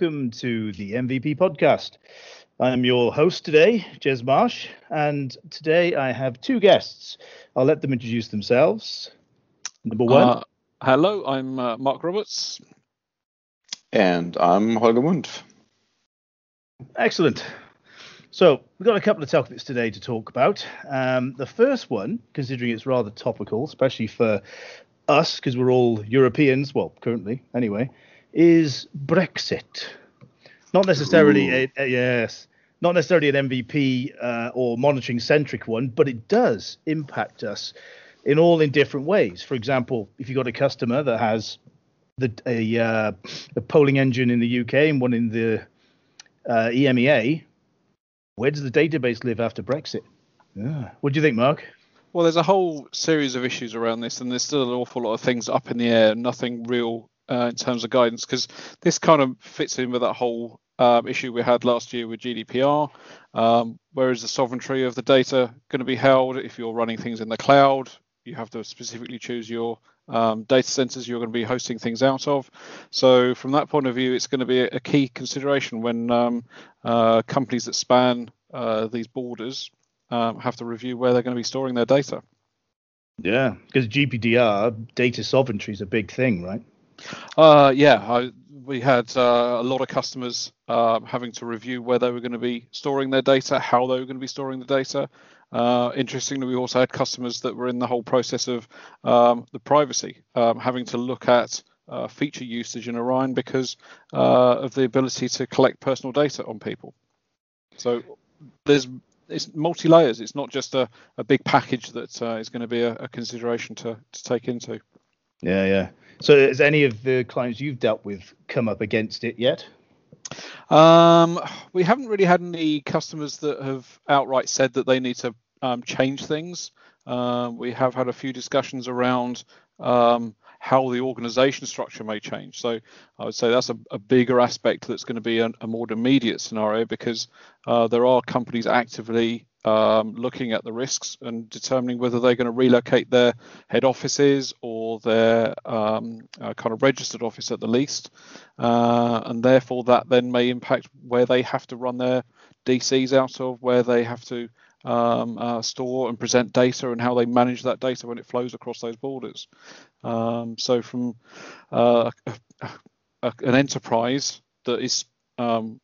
welcome to the MVP podcast. I'm your host today, Jez Marsh, and today I have two guests. I'll let them introduce themselves. Number one. Uh, hello, I'm uh, Mark Roberts. And I'm Holger Mund. Excellent. So we've got a couple of topics today to talk about. Um, the first one, considering it's rather topical, especially for us because we're all Europeans, well, currently anyway, is Brexit. Not necessarily a, a, yes, not necessarily an MVP uh, or monitoring centric one, but it does impact us in all in different ways. For example, if you've got a customer that has the a, uh, a polling engine in the UK and one in the uh, EMEA, where does the database live after Brexit? Yeah. What do you think, Mark? Well, there's a whole series of issues around this, and there's still an awful lot of things up in the air. Nothing real uh, in terms of guidance, because this kind of fits in with that whole um, issue we had last year with GDPR. Um, where is the sovereignty of the data going to be held? If you're running things in the cloud, you have to specifically choose your um, data centers you're going to be hosting things out of. So from that point of view, it's going to be a, key consideration when um, uh, companies that span uh, these borders um, have to review where they're going to be storing their data. Yeah, because GDPR data sovereignty is a big thing, right? Uh, yeah, I, we had uh, a lot of customers uh, having to review where they were going to be storing their data, how they were going to be storing the data. Uh, interestingly, we also had customers that were in the whole process of um, the privacy, um, having to look at uh, feature usage in Orion because uh, of the ability to collect personal data on people. So there's it's multi layers. It's not just a, a big package that uh, is going to be a, a, consideration to, to take into. Yeah, yeah. So, has any of the clients you've dealt with come up against it yet? Um, we haven't really had any customers that have outright said that they need to um, change things. Um, we have had a few discussions around um, how the organization structure may change. So I would say that's a, a bigger aspect that's going to be a, a more immediate scenario because uh, there are companies actively um, looking at the risks and determining whether they're going to relocate their head offices or their um, uh, kind of registered office at the least. Uh, and therefore, that then may impact where they have to run their DCs out of, where they have to um, uh, store and present data and how they manage that data when it flows across those borders. Um, so, from uh, an enterprise that is um,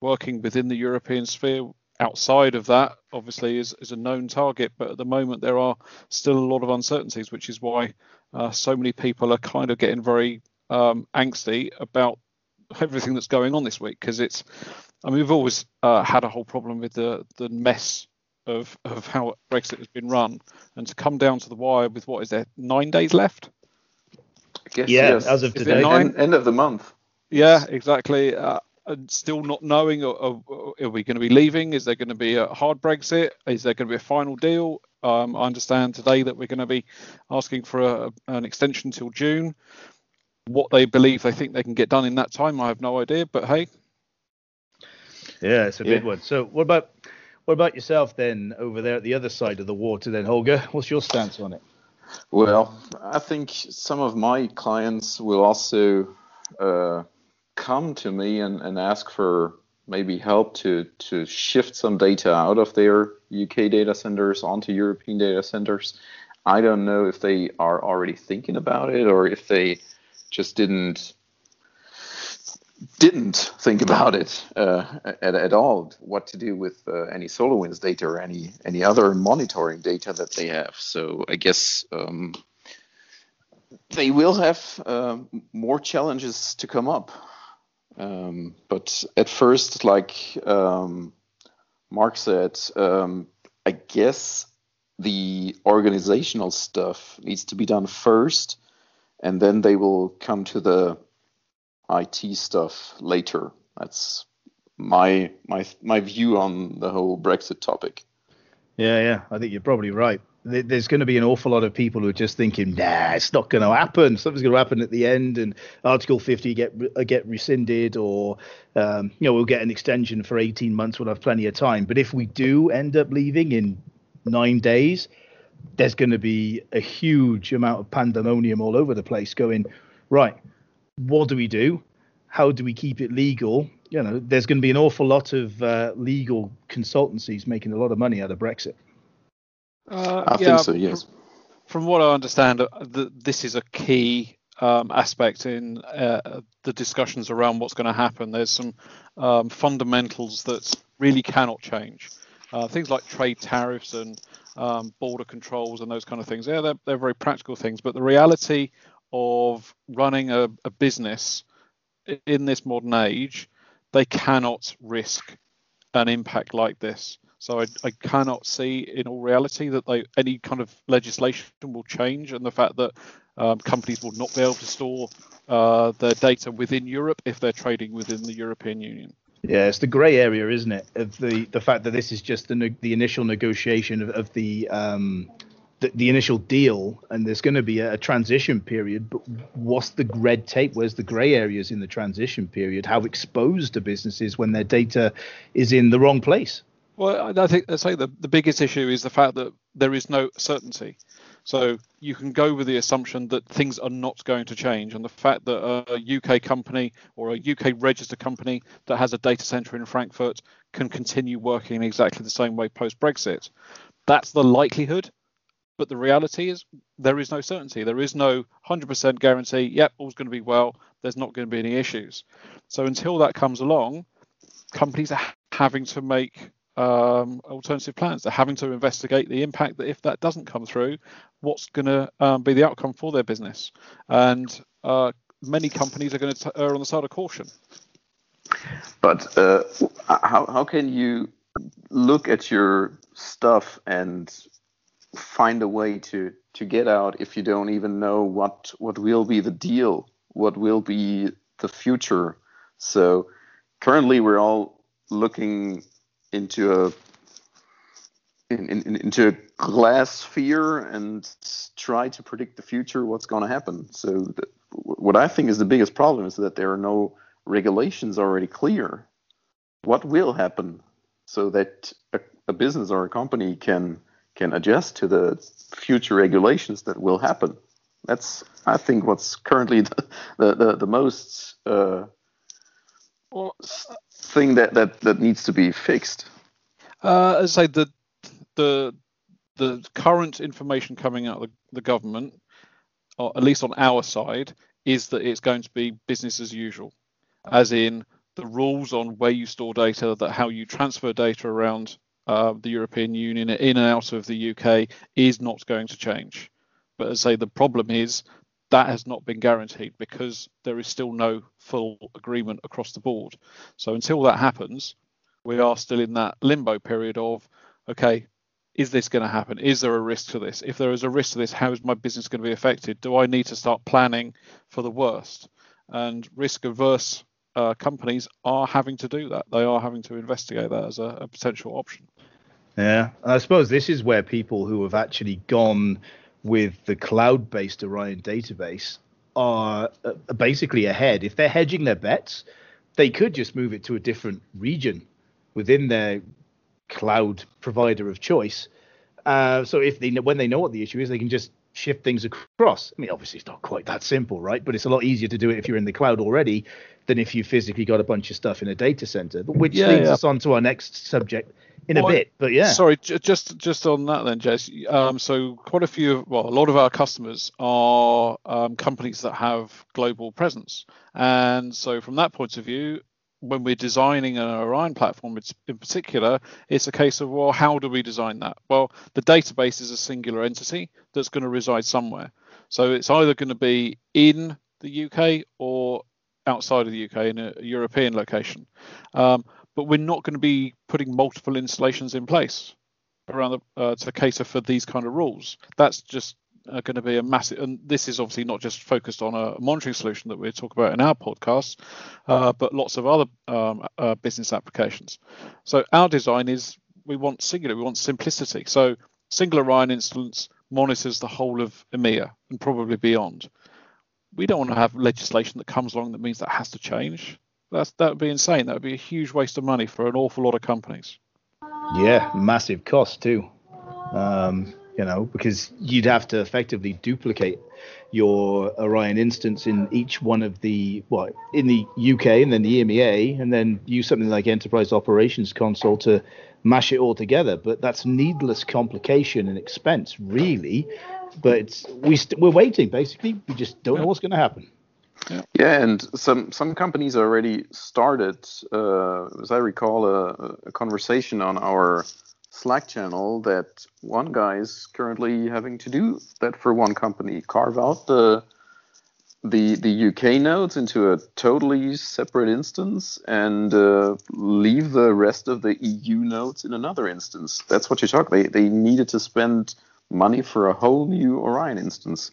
working within the European sphere, outside of that, obviously, is, is a known target. But at the moment, there are still a lot of uncertainties, which is why uh, so many people are kind of getting very um, angsty about everything that's going on this week because it's I mean, we've always uh, had a whole problem with the the mess of of how Brexit has been run, and to come down to the wire with what is there nine days left? I guess yeah, yes. as of today, nine? End, of the month. Yeah, exactly. Uh, and still not knowing, uh, uh, are we going to be leaving? Is there going to be a hard Brexit? Is there going to be a final deal? Um, I understand today that we're going to be asking for a, an extension till June. What they believe they think they can get done in that time, I have no idea. But hey, yeah, it's a yeah. big one. So, what about what about yourself then over there at the other side of the water then, Holger? What's your stance on it? Well, I think some of my clients will also uh, come to me and, and ask for maybe help to, to shift some data out of their UK data centers onto European data centers. I don't know if they are already thinking about it or if they just didn't didn't think about it uh, at, at all what to do with uh, any SolarWinds data or any any other monitoring data that they have. So I guess um, they will have uh, more challenges to come up. Um, but at first, like um, Mark said, um, I guess the organizational stuff needs to be done first, and then they will come to the IT stuff later. That's my my my view on the whole Brexit topic. Yeah, yeah, I think you're probably right. There's going to be an awful lot of people who are just thinking, "Nah, it's not going to happen. Something's going to happen at the end, and Article 50 get uh, get rescinded, or um, you know, we'll get an extension for 18 months. We'll have plenty of time. But if we do end up leaving in nine days, there's going to be a huge amount of pandemonium all over the place. Going right, what do we do? how do we keep it legal? You know, there's going to be an awful lot of uh, legal consultancies making a lot of money out of Brexit. Uh, I yeah, think so. Yes. From, from what I understand, uh, the, this is a key um, aspect in uh, the discussions around what's going to happen. There's some um, fundamentals that really cannot change. Uh, things like trade tariffs and um, border controls and those kind of things. Yeah, they're, they're very practical things, but the reality of running a, a business in this modern age, they cannot risk an impact like this. So I, I, cannot see in all reality that they, any kind of legislation will change, and the fact that um, companies will not be able to store uh, their data within Europe if they're trading within the European Union. Yeah, it's the grey area, isn't it? Of the the fact that this is just the the initial negotiation of, of the um the, the initial deal, and there's going to be a, a, transition period. But what's the red tape? Where's the grey areas in the transition period? How exposed are businesses when their data is in the wrong place? Well, I think I say the, the biggest issue is the fact that there is no certainty. So you can go with the assumption that things are not going to change, and the fact that a UK company or a UK registered company that has a data center in Frankfurt can continue working in exactly the same way post Brexit. That's the likelihood, but the reality is there is no certainty. There is no 100% guarantee. Yep, all's going to be well. There's not going to be any issues. So until that comes along, companies are having to make um, alternative plans. They're having to investigate the impact that if that doesn't come through, what's going to um, be the outcome for their business. And uh, many companies are going to err on the side of caution. But uh, how how can you look at your stuff and find a way to to get out if you don't even know what what will be the deal, what will be the future? So currently we're all looking into a in, in, into a glass sphere and try to predict the future, what's going to happen. So, the, what I think is the biggest problem is that there are no regulations already clear. What will happen, so that a, a business or a company can can adjust to the future regulations that will happen. That's, I think, what's currently the the, the, the most uh, well, thing that, that, that needs to be fixed? Uh, say, the the the current information coming out of the, the government, or at least on our side, is that it's going to be business as usual, as in the rules on where you store data, that how you transfer data around uh, the European Union in and out of the UK is not going to change. But as I say, the problem is that has not been guaranteed because there is still no full agreement across the board. So until that happens, we are still in that limbo period of, okay, is this going to happen? Is there a risk to this? If there is a risk to this, how is my business going to be affected? Do I need to start planning for the worst? And risk averse uh, companies are having to do that. They are having to investigate that as a, a potential option. Yeah, I suppose this is where people who have actually gone with the cloud-based Orion database are uh, basically ahead. If they're hedging their bets, they could just move it to a different region within their cloud provider of choice. Uh, so if they know, when they know what the issue is, they can just shift things across. I mean, obviously it's not quite that simple, right? But it's a lot easier to do it if you're in the cloud already than if you physically got a bunch of stuff in a data center. Which yeah, leads yeah. us on to our next subject, in well, a bit. But yeah. Sorry, just just on that then, Jez. Um, so quite a few, well, a lot of our customers are um, companies that have global presence, and so from that point of view, when we're designing an Orion platform in particular, it's a case of well, how do we design that? Well, the database is a singular entity that's going to reside somewhere. So it's either going to be in the UK or outside of the UK in a European location. Um, but we're not going to be putting multiple installations in place around the, uh, to cater for these kind of rules. That's just uh, going to be a massive, and this is obviously not just focused on a monitoring solution that we talk about in our podcast, uh, but lots of other um, uh, business applications. So our design is we want singular, we want simplicity. So single Orion instance monitors the whole of EMEA and probably beyond. We don't want to have legislation that comes along that means that has to change. That's that would be insane. That would be a huge waste of money for an awful lot of companies. Yeah, massive cost too. Um, you know, because you'd have to effectively duplicate your Orion instance in each one of the what in the UK and then the EMEA, and then use something like Enterprise Operations Console to mash it all together. But that's needless complication and expense, really. But it's, we st- we're waiting. Basically, we just don't know what's going to happen. Yeah. yeah, and some some companies already started, uh, as I recall, a, a, conversation on our Slack channel that one guy is currently having to do that for one company, carve out the the the UK nodes into a totally separate instance and uh, leave the rest of the EU nodes in another instance. That's what you talk. They they needed to spend money for a whole new Orion instance.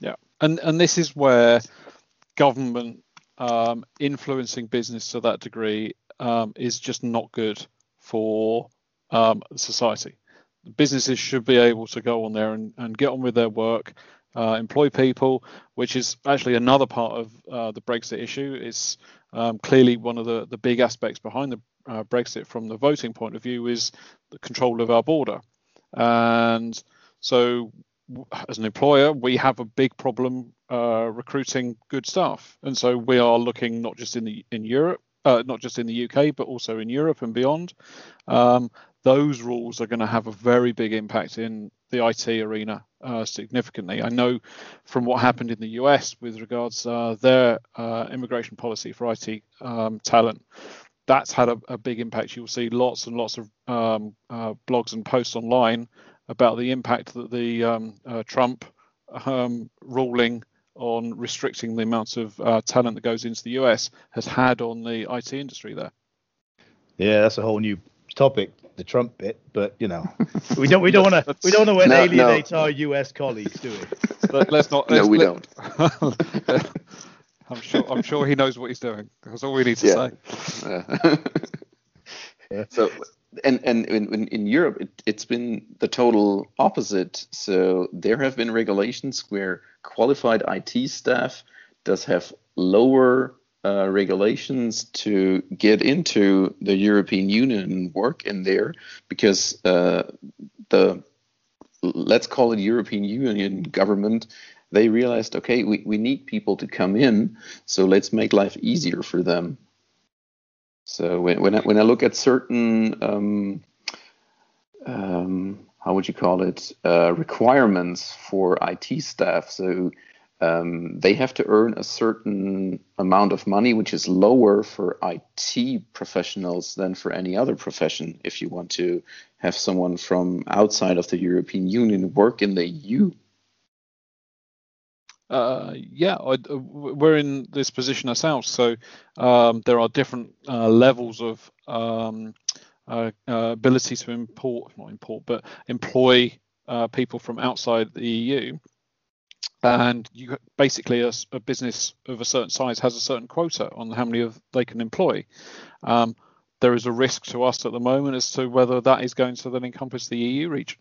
Yeah, and and this is where government um, influencing business to that degree um, is just not good for um, society. Businesses should be able to go on there and, and get on with their work, uh, employ people, which is actually another part of uh, the Brexit issue. It's um, clearly one of the, the big aspects behind the uh, Brexit from the voting point of view is the control of our border. And so as an employer, we have a big problem uh, recruiting good staff, and so we are looking not just in the in Europe, uh, not just in the UK, but also in Europe and beyond. Um, those rules are going to have a very big impact in the IT arena uh, significantly. I know from what happened in the US with regards uh, their uh, immigration policy for IT um, talent. That's had a, a, big impact. You'll see lots and lots of um, uh, blogs and posts online about the impact that the um, uh, Trump um, ruling on restricting the amount of uh, talent that goes into the US has had on the IT industry there. Yeah, that's a whole new topic, the Trump bit. But you know, we don't we don't want to we don't want to no, alienate no. our US colleagues, do we? But let's not. Let's, no, we let, don't. I'm sure I'm sure he knows what he's doing. That's all we need to yeah. say. yeah. So and and in, in Europe, it, it's been the total opposite. So there have been regulations where qualified IT staff does have lower uh, regulations to get into the European Union and work in there because uh, the let's call it European Union government they realized okay we, we need people to come in so let's make life easier for them. So when when I, when I look at certain um, um, how would you call it uh, requirements for IT staff, so um, they have to earn a certain amount of money, which is lower for IT professionals than for any other profession. If you want to have someone from outside of the European Union work in the EU, uh, yeah, I, uh, we're in this position ourselves. So um, there are different uh, levels of um, uh, uh ability to import, not import, but employ uh, people from outside the EU. And you basically a, a, business of a certain size has a certain quota on how many of they can employ. Um, there is a risk to us at the moment as to whether that is going to then encompass the EU region,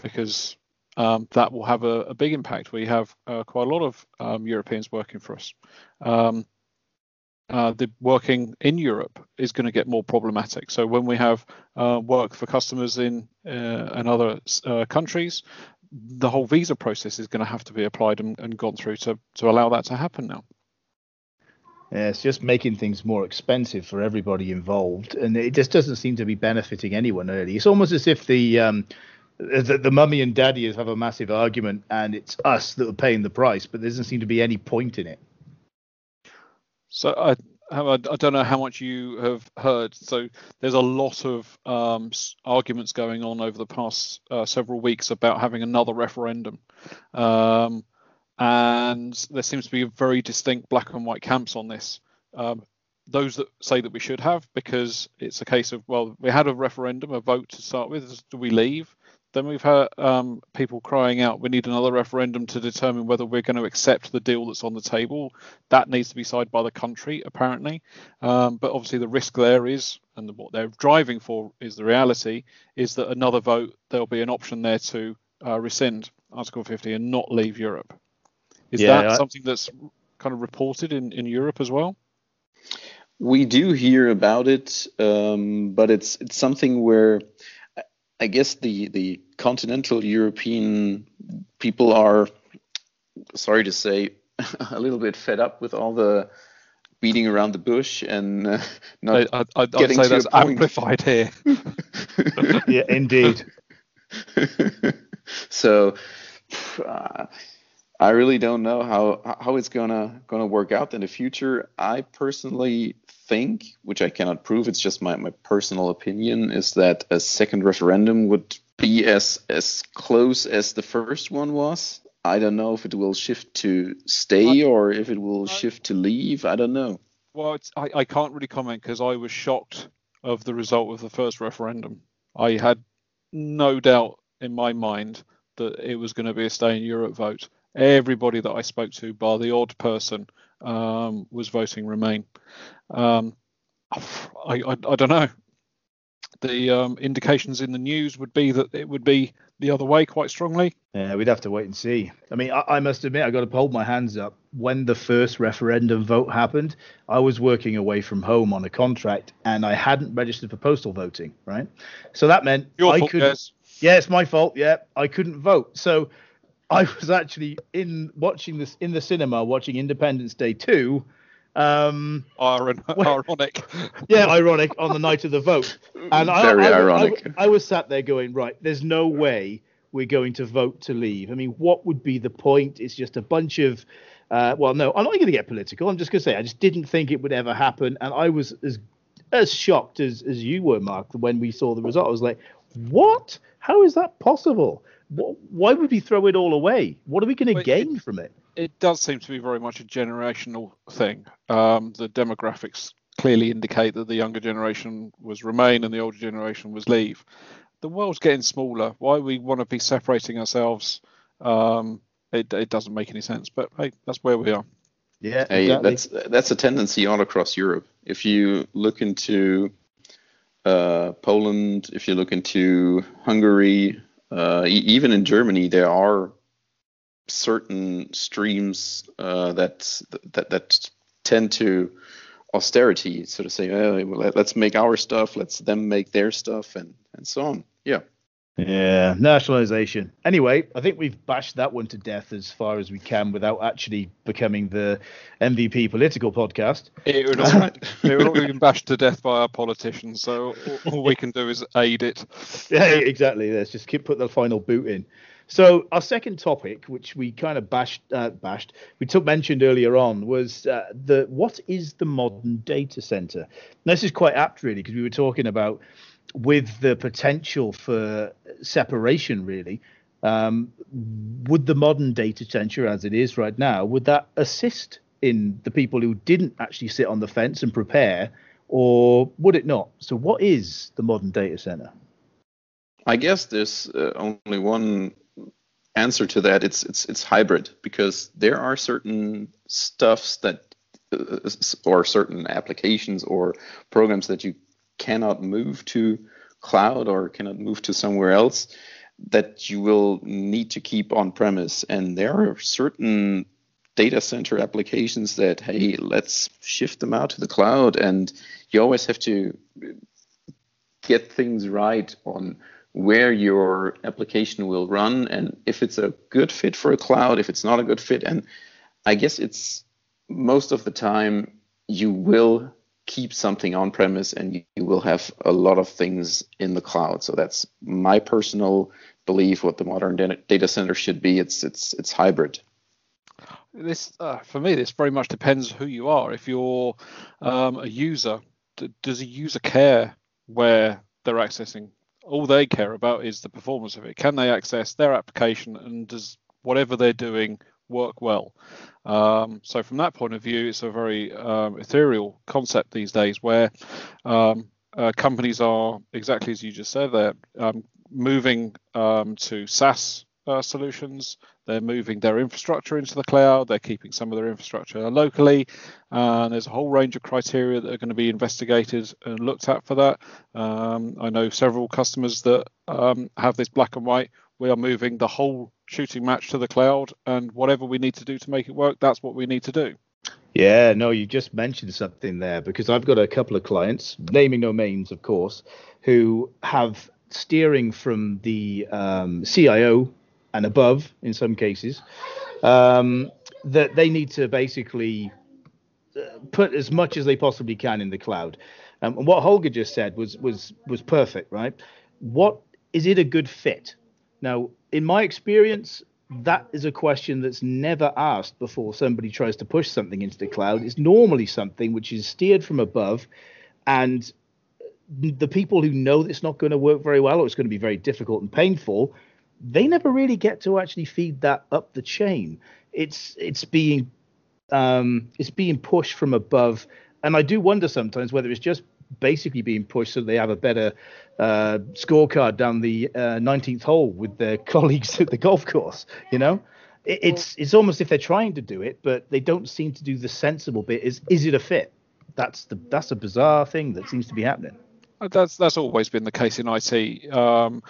because um, that will have a, a, big impact. We have uh, quite a lot of um, Europeans working for us. Um, uh, the working in Europe is going to get more problematic. So when we have uh, work for customers in uh, and other uh, countries, the whole visa process is going to have to be applied and, and gone through to to allow that to happen now. Yeah, it's just making things more expensive for everybody involved, and it just doesn't seem to be benefiting anyone really. It's almost as if the um, the, the mummy and daddy have a massive argument, and it's us that are paying the price, but there doesn't seem to be any point in it. So I, I don't know how much you have heard. So there's a lot of um, arguments going on over the past uh, several weeks about having another referendum, um, and there seems to be very distinct black and white camps on this. Um, those that say that we should have because it's a case of well we had a referendum a vote to start with do we leave then we've had um, people crying out, we need another referendum to determine whether we're going to accept the deal that's on the table. That needs to be signed by the country, apparently. Um, but obviously, the risk there is, and what they're driving for is the reality, is that another vote, there'll be an option there to uh, rescind Article 50 and not leave Europe. Is yeah, that I... something that's kind of reported in, in Europe as well? We do hear about it, um, but it's it's something where I guess the the continental European people are sorry to say a little bit fed up with all the beating around the bush and uh, not I, I, getting I'd say to that's a point. amplified here. yeah, indeed. so uh, I really don't know how how it's gonna gonna work out in the future. I personally think, which I cannot prove, it's just my, my personal opinion, is that a second referendum would be as as close as the first one was. I don't know if it will shift to stay or if it will shift to leave. I don't know. Well, it's, I, I can't really comment because I was shocked of the result of the first referendum. I had no doubt in my mind that it was going to be a stay in Europe vote. Everybody that I spoke to, bar the odd person, um, was voting Remain. Um, I, I, I don't know. The um, indications in the news would be that it would be the other way quite strongly. Yeah, we'd have to wait and see. I mean, I, I must admit, I got to hold my hands up. When the first referendum vote happened, I was working away from home on a contract, and I hadn't registered for postal voting. Right, so that meant Your I fault, could. Des. Yeah, it's my fault. Yeah, I couldn't vote. So I was actually in watching this in the cinema watching Independence Day 2. Um, Iron, ironic. yeah, ironic on the night of the vote. And I, Very I, I- ironic. I, was sat there going, right, there's no way we're going to vote to leave. I mean, what would be the point? It's just a bunch of, uh, well, no, I'm not going to get political. I'm just going to say I just didn't think it would ever happen. And I was as as shocked as, as you were, Mark, when we saw the result. I was like, what? How is that possible? Wh- Why would we throw it all away? What are we going to Well, it- gain from it? it does seem to be very much a generational thing. Um, the demographics clearly indicate that the younger generation was remain and the older generation was leave. The world's getting smaller. Why we want to be separating ourselves? Um, it, it doesn't make any sense. But hey, that's where we are. Yeah, Hey, exactly. that's that's a tendency all across Europe. If you look into uh, Poland, if you look into Hungary, uh, e- even in Germany, there are certain streams uh, that that that tend to austerity, so to say, oh, let's make our stuff, let's them make their stuff, and and so on. Yeah. Yeah, nationalization. Anyway, I think we've bashed that one to death as far as we can without actually becoming the MVP political podcast. It would all, it would all been bashed to death by our politicians. So all, all we can do is aid it. Yeah, exactly. Let's just keep put the final boot in. So our second topic, which we kind of bashed, uh, bashed, we took mentioned earlier on, was uh, the what is the modern data center? Now, this is quite apt, really, because we were talking about with the potential for separation, really. Um, would the modern data center, as it is right now, would that assist in the people who didn't actually sit on the fence and prepare, or would it not? So, what is the modern data center? I guess there's uh, only one answer to that. It's it's it's hybrid because there are certain stuffs that uh, or certain applications or programs that you cannot move to cloud or cannot move to somewhere else that you will need to keep on premise and there are certain data center applications that hey let's shift them out to the cloud and you always have to get things right on where your application will run and if it's a good fit for a cloud, if it's not a good fit. And I guess it's most of the time you will keep something on premise and you, will have a lot of things in the cloud. So that's my personal belief what the modern data center should be. It's it's it's hybrid. This, uh, for me, this very much depends who you are. If you're um, a user, does a user care where they're accessing? All they care about is the performance of it. Can they access their application, and does whatever they're doing work well? Um, so, from that point of view, it's a very um, ethereal concept these days, where um, uh, companies are exactly as you just said. They're um, moving um, to SaaS uh, solutions. They're moving their infrastructure into the cloud. They're keeping some of their infrastructure locally. Uh, there's a whole range of criteria that are going to be investigated and looked at for that. Um, I know several customers that um, have this black and white. We are moving the whole shooting match to the cloud, and whatever we need to do to make it work, that's what we need to do. Yeah, no, you just mentioned something there because I've got a couple of clients, naming no names, of course, who have steering from the um, CIO and above in some cases um, that they need to basically uh, put as much as they possibly can in the cloud. Um, and what Holger just said was was was perfect, right? What is it a good fit? Now, in my experience, that is a question that's never asked before somebody tries to push something into the cloud. It's normally something which is steered from above, and the people who know that it's not going to work very well or it's going to be very difficult and painful, they never really get to actually feed that up the chain. It's it's being um, it's being pushed from above, and I do wonder sometimes whether it's just basically being pushed so they have a better uh, scorecard down the uh, 19th hole with their colleagues at the golf course. You know, it, it's it's almost if they're trying to do it, but they don't seem to do the sensible bit. Is is it a fit? That's the that's a bizarre thing that seems to be happening. Uh, that's that's always been the case in IT. Um,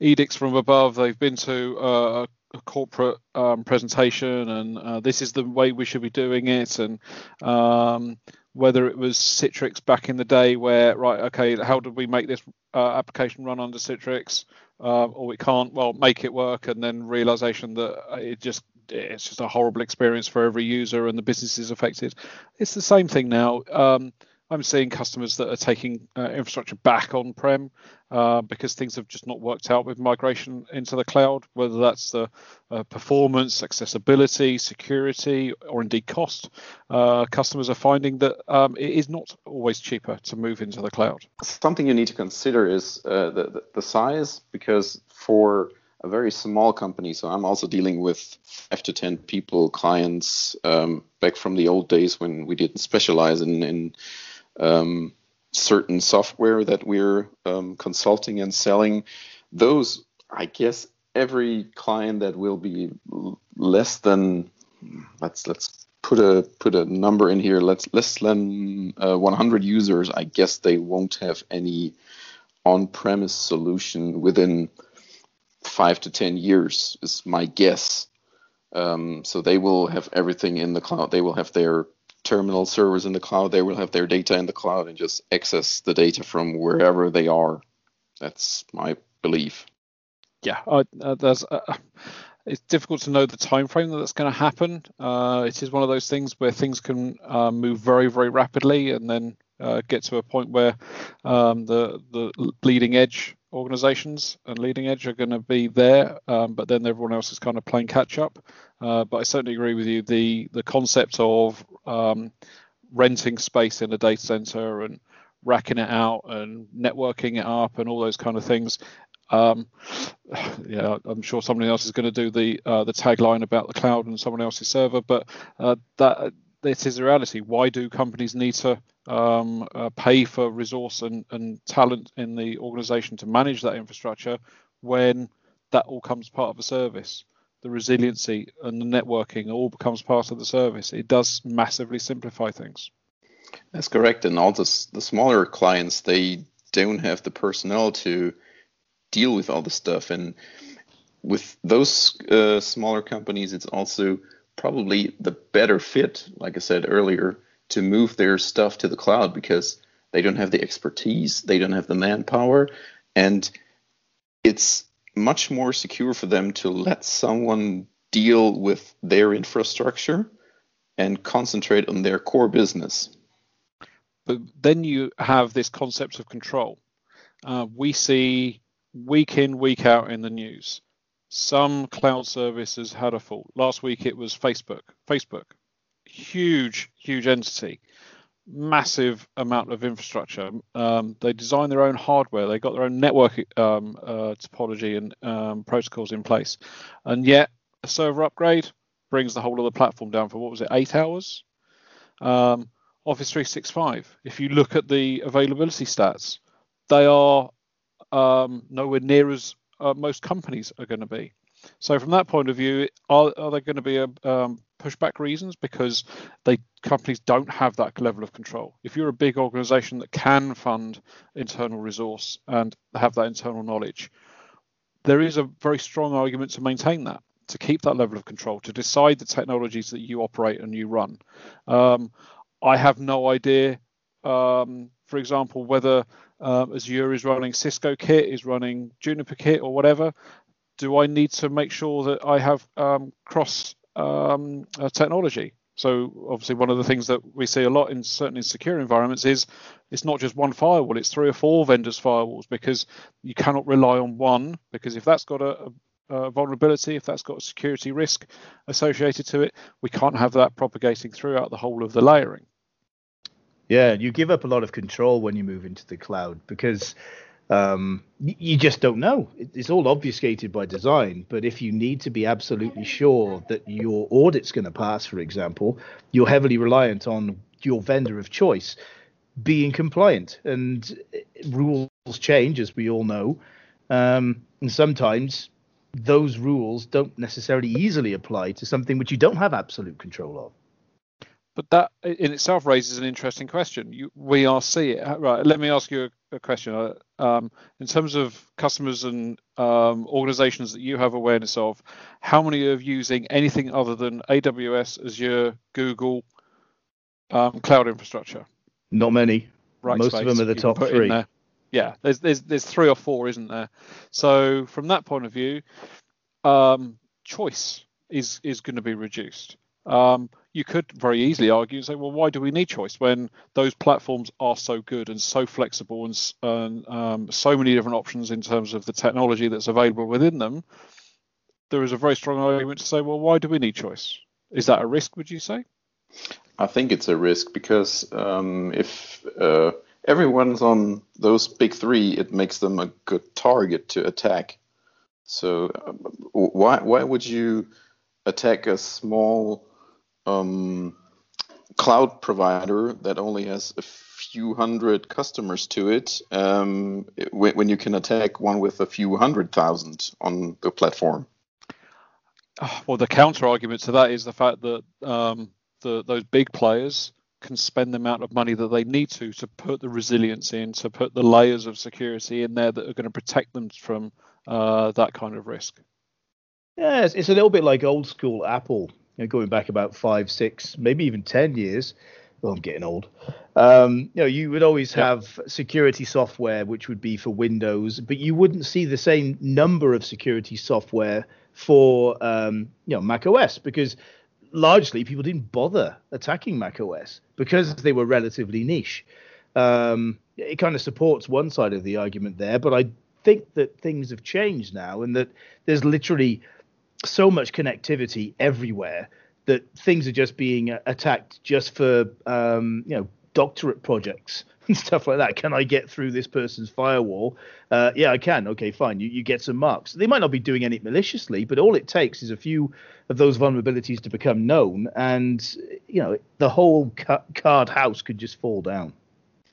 edicts from above. They've been to uh, a corporate um, presentation, and uh, this is the way we should be doing it. And um, whether it was Citrix back in the day, where right, okay, how did we make this uh, application run under Citrix, uh, or we can't, well, make it work, and then realization that it just it's just a horrible experience for every user and the business is affected. It's the same thing now. Um, I'm seeing customers that are taking uh, infrastructure back on prem uh, because things have just not worked out with migration into the cloud, whether that's the uh, performance, accessibility, security, or indeed cost. Uh, customers are finding that um, it is not always cheaper to move into the cloud. Something you need to consider is uh, the, the size, because for a very small company, so I'm also dealing with five to 10 people, clients um, back from the old days when we didn't specialize in, in um, certain software that we're um, consulting and selling. Those, I guess, every client that will be less than let's let's put a put a number in here. Let's less than uh, 100 users. I guess they won't have any on-premise solution within five to 10 years. Is my guess. Um, so they will have everything in the cloud. They will have their terminal servers in the cloud. They will have their data in the cloud and just access the data from wherever they are. That's my belief. Yeah, uh. Uh, it's difficult to know the time frame that that's going to happen. Uh, it is one of those things where things can uh, move very, very rapidly, and then uh, get to a point where um, the the leading edge organizations and leading edge are going to be there, um, but then everyone else is kind of playing catch up. Uh, but I certainly agree with you. The the concept of um, renting space in a data center and racking it out and networking it up and all those kind of things. Um, yeah, I'm sure somebody else is going to do the uh, the tagline about the cloud and someone else's server, but uh, that this is reality. Why do companies need to um, uh, pay for resource and, and talent in the organization to manage that infrastructure when that all comes part of a service? The resiliency and the networking all becomes part of the service. It does massively simplify things. That's correct. And all the, the smaller clients, they don't have the personnel to deal with all the stuff. And with those uh, smaller companies, it's also probably the better fit, like I said earlier, to move their stuff to the cloud because they don't have the expertise, they don't have the manpower, and it's much more secure for them to let someone deal with their infrastructure and concentrate on their core business. But then you have this concept of control. Uh, we see week in, week out in the news some cloud services had a fault. Last week it was Facebook. Facebook, huge, huge entity, massive amount of infrastructure. Um, they designed their own hardware. They got their own network um, uh, topology and um, protocols in place, and yet a server upgrade brings the whole of the platform down for what was it, eight hours? Um, Office 365. If you look at the availability stats, they are um, nowhere near as uh, most companies are going to be. So from that point of view, are, are there going to be a, um, pushback reasons because they companies don't have that level of control? If you're a big organization that can fund internal resource and have that internal knowledge, there is a very strong argument to maintain that, to keep that level of control, to decide the technologies that you operate and you run. Um, I have no idea um, for example, whether um, Azure is running Cisco kit, is running Juniper kit, or whatever. Do I need to make sure that I have um, cross um, uh, technology? So obviously, one of the things that we see a lot in certainly in secure environments is it's not just one firewall; it's three or four vendors' firewalls because you cannot rely on one. Because if that's got a, a vulnerability, if that's got a security risk associated to it, we can't have that propagating throughout the whole of the layering. Yeah, you give up a lot of control when you move into the cloud because um, you just don't know. It's all obfuscated by design. But if you need to be absolutely sure that your audit's going to pass, for example, you're heavily reliant on your vendor of choice being compliant. And rules change, as we all know. Um, and sometimes those rules don't necessarily easily apply to something which you don't have absolute control of. But that in itself raises an interesting question. You, we are seeing right. Let me ask you a, a question. Uh, um, in terms of customers and um, organizations that you have awareness of, how many are using anything other than AWS, Azure, Google, um, cloud infrastructure? Not many. Right Most space, of them are the top three. Yeah, there's there's there's three or four, isn't there? So from that point of view, um, choice is is going to be reduced. Um, you could very easily argue and say, well, why do we need choice when those platforms are so good and so flexible and, and um, so many different options in terms of the technology that's available within them? There is a very strong argument to say, well, why do we need choice? Is that a risk, would you say? I think it's a risk because um, if uh, everyone's on those big three, it makes them a good target to attack. So uh, why why would you attack a small um, cloud provider that only has a few hundred customers to it um, when, when, you can attack one with a few hundred thousand on the platform. Ah, well, the counter argument to that is the fact that um, the, those big players can spend the amount of money that they need to to put the resilience in, to put the layers of security in there that are going to protect them from uh, that kind of risk. Yeah, it's, it's, a little bit like old school Apple you know, going back about five, six, maybe even ten years. Well, I'm getting old. Um, you know, you would always have security software which would be for Windows, but you wouldn't see the same number of security software for um, you know Mac OS because largely people didn't bother attacking Mac OS because they were relatively niche. Um, it kind of supports one side of the argument there, but I think that things have changed now and that there's literally so much connectivity everywhere that things are just being attacked just for um, you know doctorate projects and stuff like that. Can I get through this person's firewall? Uh, yeah, I can. Okay, fine. You, you get some marks. They might not be doing it maliciously, but all it takes is a few of those vulnerabilities to become known, and you know the whole ca- card house could just fall down.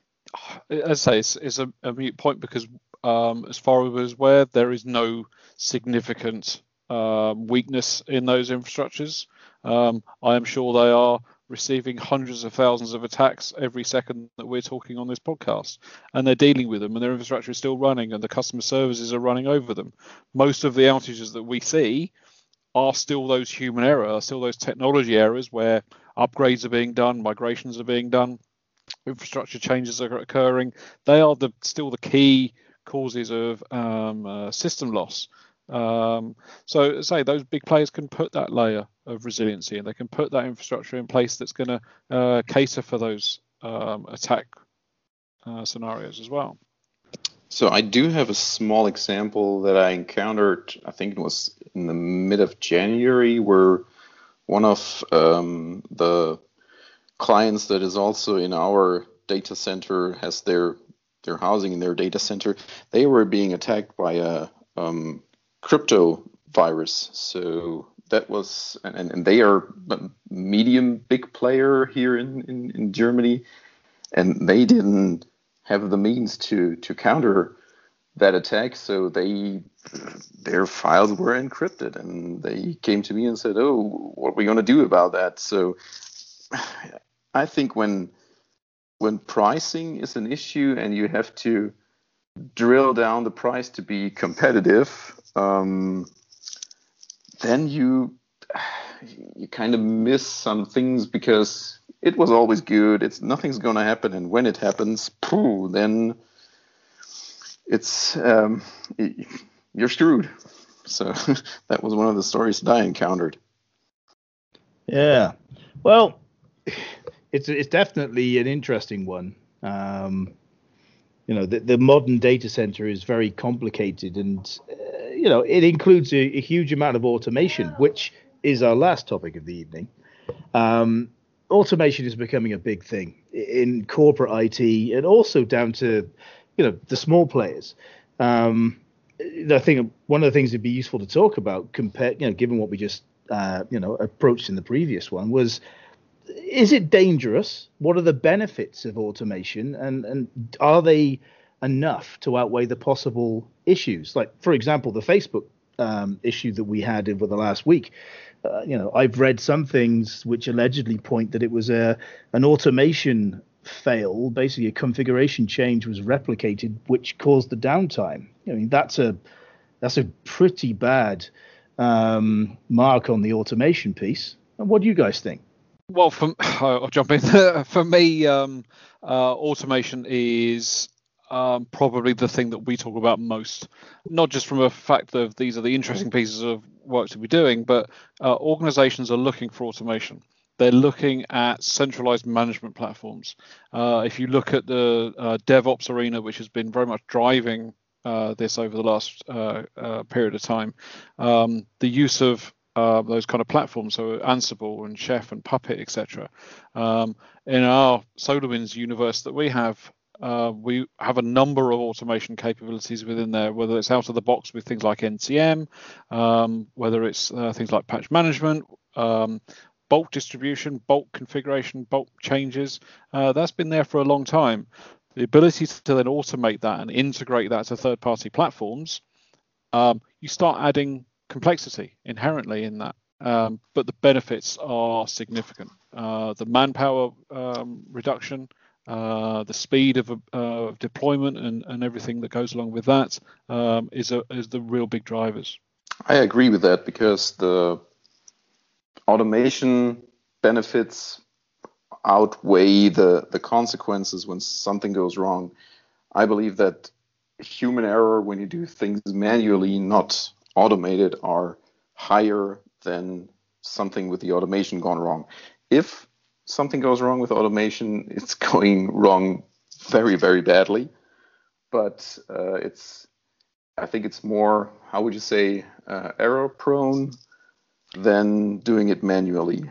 As I say, it's, it's a, a mute point because um, as far as we're aware, there is no significant um, weakness in those infrastructures. Um, I am sure they are receiving hundreds of thousands of attacks every second that we're talking on this podcast, and they're dealing with them, and their infrastructure is still running, and the customer services are running over them. Most of the outages that we see are still those human errors, still those technology errors where upgrades are being done, migrations are being done, infrastructure changes are occurring. They are the still the key causes of um, uh, system loss. Um, so, say those big players can put that layer of resiliency and they can put that infrastructure in place that's going to uh, cater for those um, attack uh, scenarios as well. So, I do have a small example that I encountered, I think it was in the mid of January, where one of um, the clients that is also in our data center has their their housing in their data center. They were being attacked by a um, crypto virus. So that was, and, and they are a medium big player here in, in, in Germany, and they didn't have the means to to counter that attack. So they their files were encrypted, and they came to me and said, "Oh, what are we going to do about that?" So I think when when pricing is an issue and you have to drill down the price to be competitive, um, then you you kind of miss some things because it was always good. It's nothing's going to happen, and when it happens, pooh, then it's um, you're screwed. So that was one of the stories that I encountered. Yeah, well, it's it's definitely an interesting one. Um, you know, the, the modern data center is very complicated, and uh, you know, it includes a, a, huge amount of automation, which is our last topic of the evening. Um, automation is becoming a big thing in corporate IT, and also down to you know the small players. Um, I think one of the things that'd be useful to talk about, compare, you know, given what we just uh, you know approached in the previous one, was is it dangerous? What are the benefits of automation, and and are they enough to outweigh the possible issues? Like, for example, the Facebook um, issue that we had over the last week. Uh, you know, I've read some things which allegedly point that it was a an automation fail. Basically, a configuration change was replicated, which caused the downtime. I mean, that's a that's a pretty bad um, mark on the automation piece. And what do you guys think? Well, for, I'll jump in. for me, um, uh, automation is um, probably the thing that we talk about most, not just from a fact of these are the interesting pieces of work to be doing, but uh, organizations are looking for automation. They're looking at centralized management platforms. Uh, if you look at the uh, DevOps arena, which has been very much driving uh, this over the last uh, period of time, um, the use of uh, those kind of platforms, so Ansible and Chef and Puppet, etc. Um, in our SolarWinds universe that we have, uh, we have a number of automation capabilities within there, whether it's out of the box with things like NCM, um, whether it's uh, things like patch management, um, bulk distribution, bulk configuration, bulk changes. Uh, that's been there for a long time. The ability to then automate that and integrate that to third party platforms, um, you start adding complexity inherently in that. Um, but the benefits are significant. Uh, the manpower um, reduction, uh, the speed of, uh, deployment, and, and everything that goes along with that um, is a, is the real big drivers. I agree with that because the automation benefits outweigh the the consequences when something goes wrong. I believe that human error when you do things manually, not automated are higher than something with the automation gone wrong. If something goes wrong with automation, it's going wrong very, very badly. But uh, it's, I think it's more, how would you say, uh, error prone than doing it manually.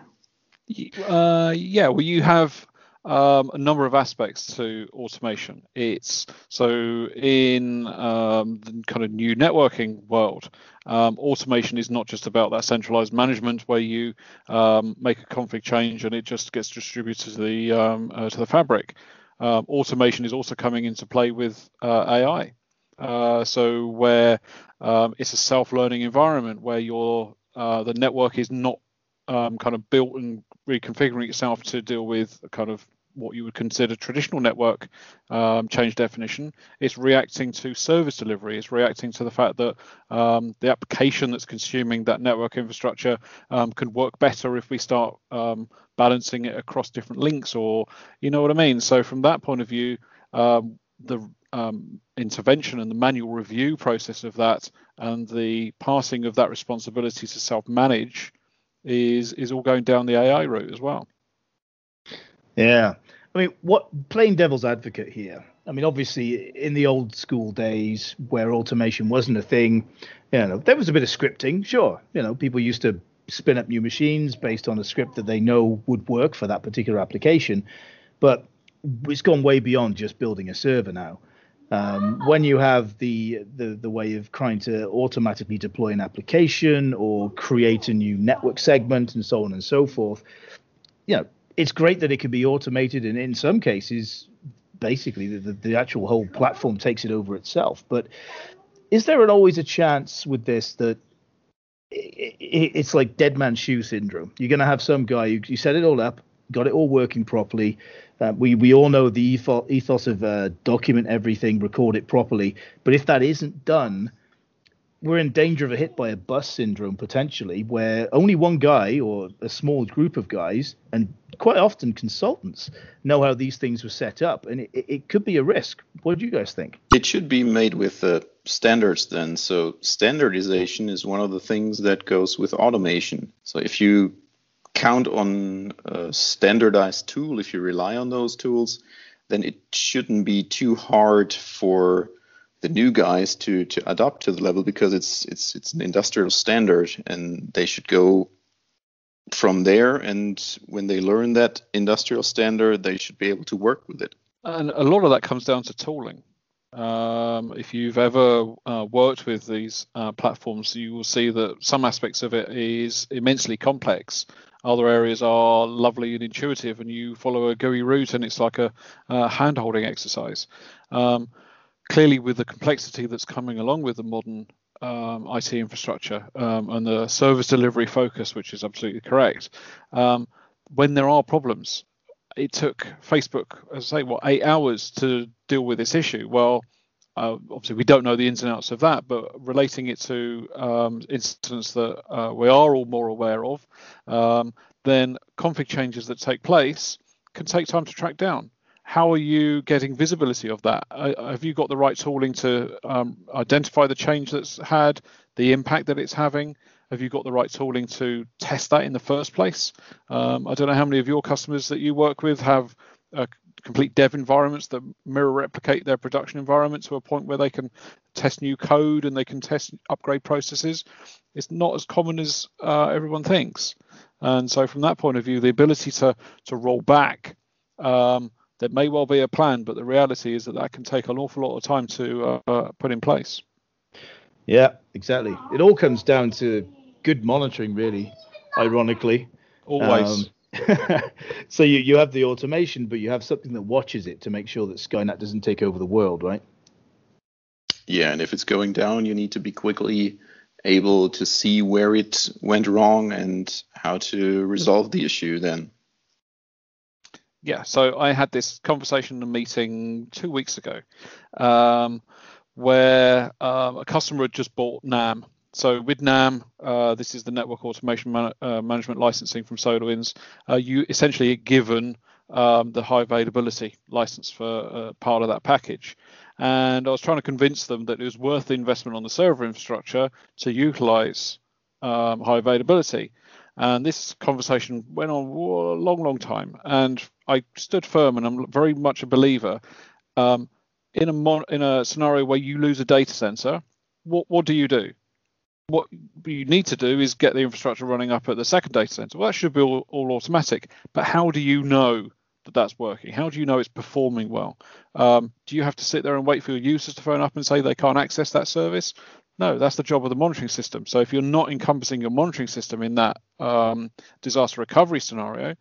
Uh, yeah, well, you have um, a number of aspects to automation. It's so in um, the kind of new networking world, um, automation is not just about that centralized management where you um, make a config change and it just gets distributed to the um, uh, to the fabric. Um, automation is also coming into play with uh, AI. Uh, so where it's a self-learning environment where your uh, the network is not um, kind of built and reconfiguring itself to deal with kind of what you would consider traditional network um, change definition. It's reacting to service delivery. It's reacting to the fact that um, the application that's consuming that network infrastructure um, can work better if we start um, balancing it across different links, or you know what I mean. So from that point of view, um, the um, intervention and the manual review process of that and the passing of that responsibility to self-manage is is all going down the AI route as well. Yeah. I mean, what playing devil's advocate here? I mean, obviously, in the old school days where automation wasn't a thing, you know, there was a bit of scripting. Sure, you know, people used to spin up new machines based on a script that they know would work for that particular application, but it's gone way beyond just building a server now. Um, when you have the, the the way of trying to automatically deploy an application or create a new network segment and so on and so forth, you know, it's great that it can be automated, and in some cases, basically the, the actual whole platform takes it over itself. But is there always a chance with this that it's like dead man's shoe syndrome? You're going to have some guy who you set it all up, got it all working properly. Uh, we we all know the ethos, ethos of uh, document everything, record it properly. But if that isn't done, we're in danger of a hit by a bus syndrome potentially, where only one guy or a small group of guys, and quite often consultants, know how these things were set up, and it, it could be a risk. What do you guys think? It should be made with uh, standards then. So standardization is one of the things that goes with automation. So if you count on a standardized tool, if you rely on those tools, then it shouldn't be too hard for the new guys to to adopt to the level because it's it's it's an industrial standard and they should go from there. And when they learn that industrial standard they should be able to work with it. And a lot of that comes down to tooling um, if you've ever uh, worked with these uh, platforms you will see that some aspects of it is immensely complex other areas are lovely and intuitive and you follow a GUI route and it's like a, a hand holding exercise um, clearly with the complexity that's coming along with the modern um, IT infrastructure um, and the service delivery focus, which is absolutely correct. Um, when there are problems, it took Facebook, as I say, what eight hours to deal with this issue. Well, uh, obviously we don't know the ins and outs of that, but relating it to um, incidents that uh, we are all more aware of, um, then config changes that take place can take time to track down how are you getting visibility of that? Uh, have you got the right tooling to um, identify the change that's had, the impact that it's having? Have you got the right tooling to test that in the first place? Um, I don't know how many of your customers that you work with have complete dev environments that mirror replicate their production environment to a point where they can test new code and they can test upgrade processes. It's not as common as uh, everyone thinks. And so, from that point of view, the ability to to roll back um, there may well be a plan, but the reality is that that can take an awful lot of time to uh, put in place. Yeah, exactly. It all comes down to good monitoring, really. Ironically, always. Um, so you you have the automation, but you have something that watches it to make sure that Skynet doesn't take over the world, right? Yeah, and if it's going down, you need to be quickly able to see where it went wrong and how to resolve the issue then yeah, so I had this conversation and meeting two weeks ago, um, where um, a customer had just bought NAM. So with NAM, uh, this is the network automation man- uh, management licensing from SolarWinds. Uh, you essentially are given um, the high availability license for uh, part of that package. And I was trying to convince them that it was worth the investment on the server infrastructure to utilize um, high availability. And this conversation went on a long, long time. And I stood firm, and I'm very much a believer. Um, in a mon- in a scenario where you lose a data center, what what do you do? What you need to do is get the infrastructure running up at the second data center. Well, that should be all, all automatic. But how do you know that that's working? How do you know it's performing well? Um, do you have to sit there and wait for your users to phone up and say they can't access that service? No, that's the job of the monitoring system. So if you're not encompassing your monitoring system in that um, disaster recovery scenario,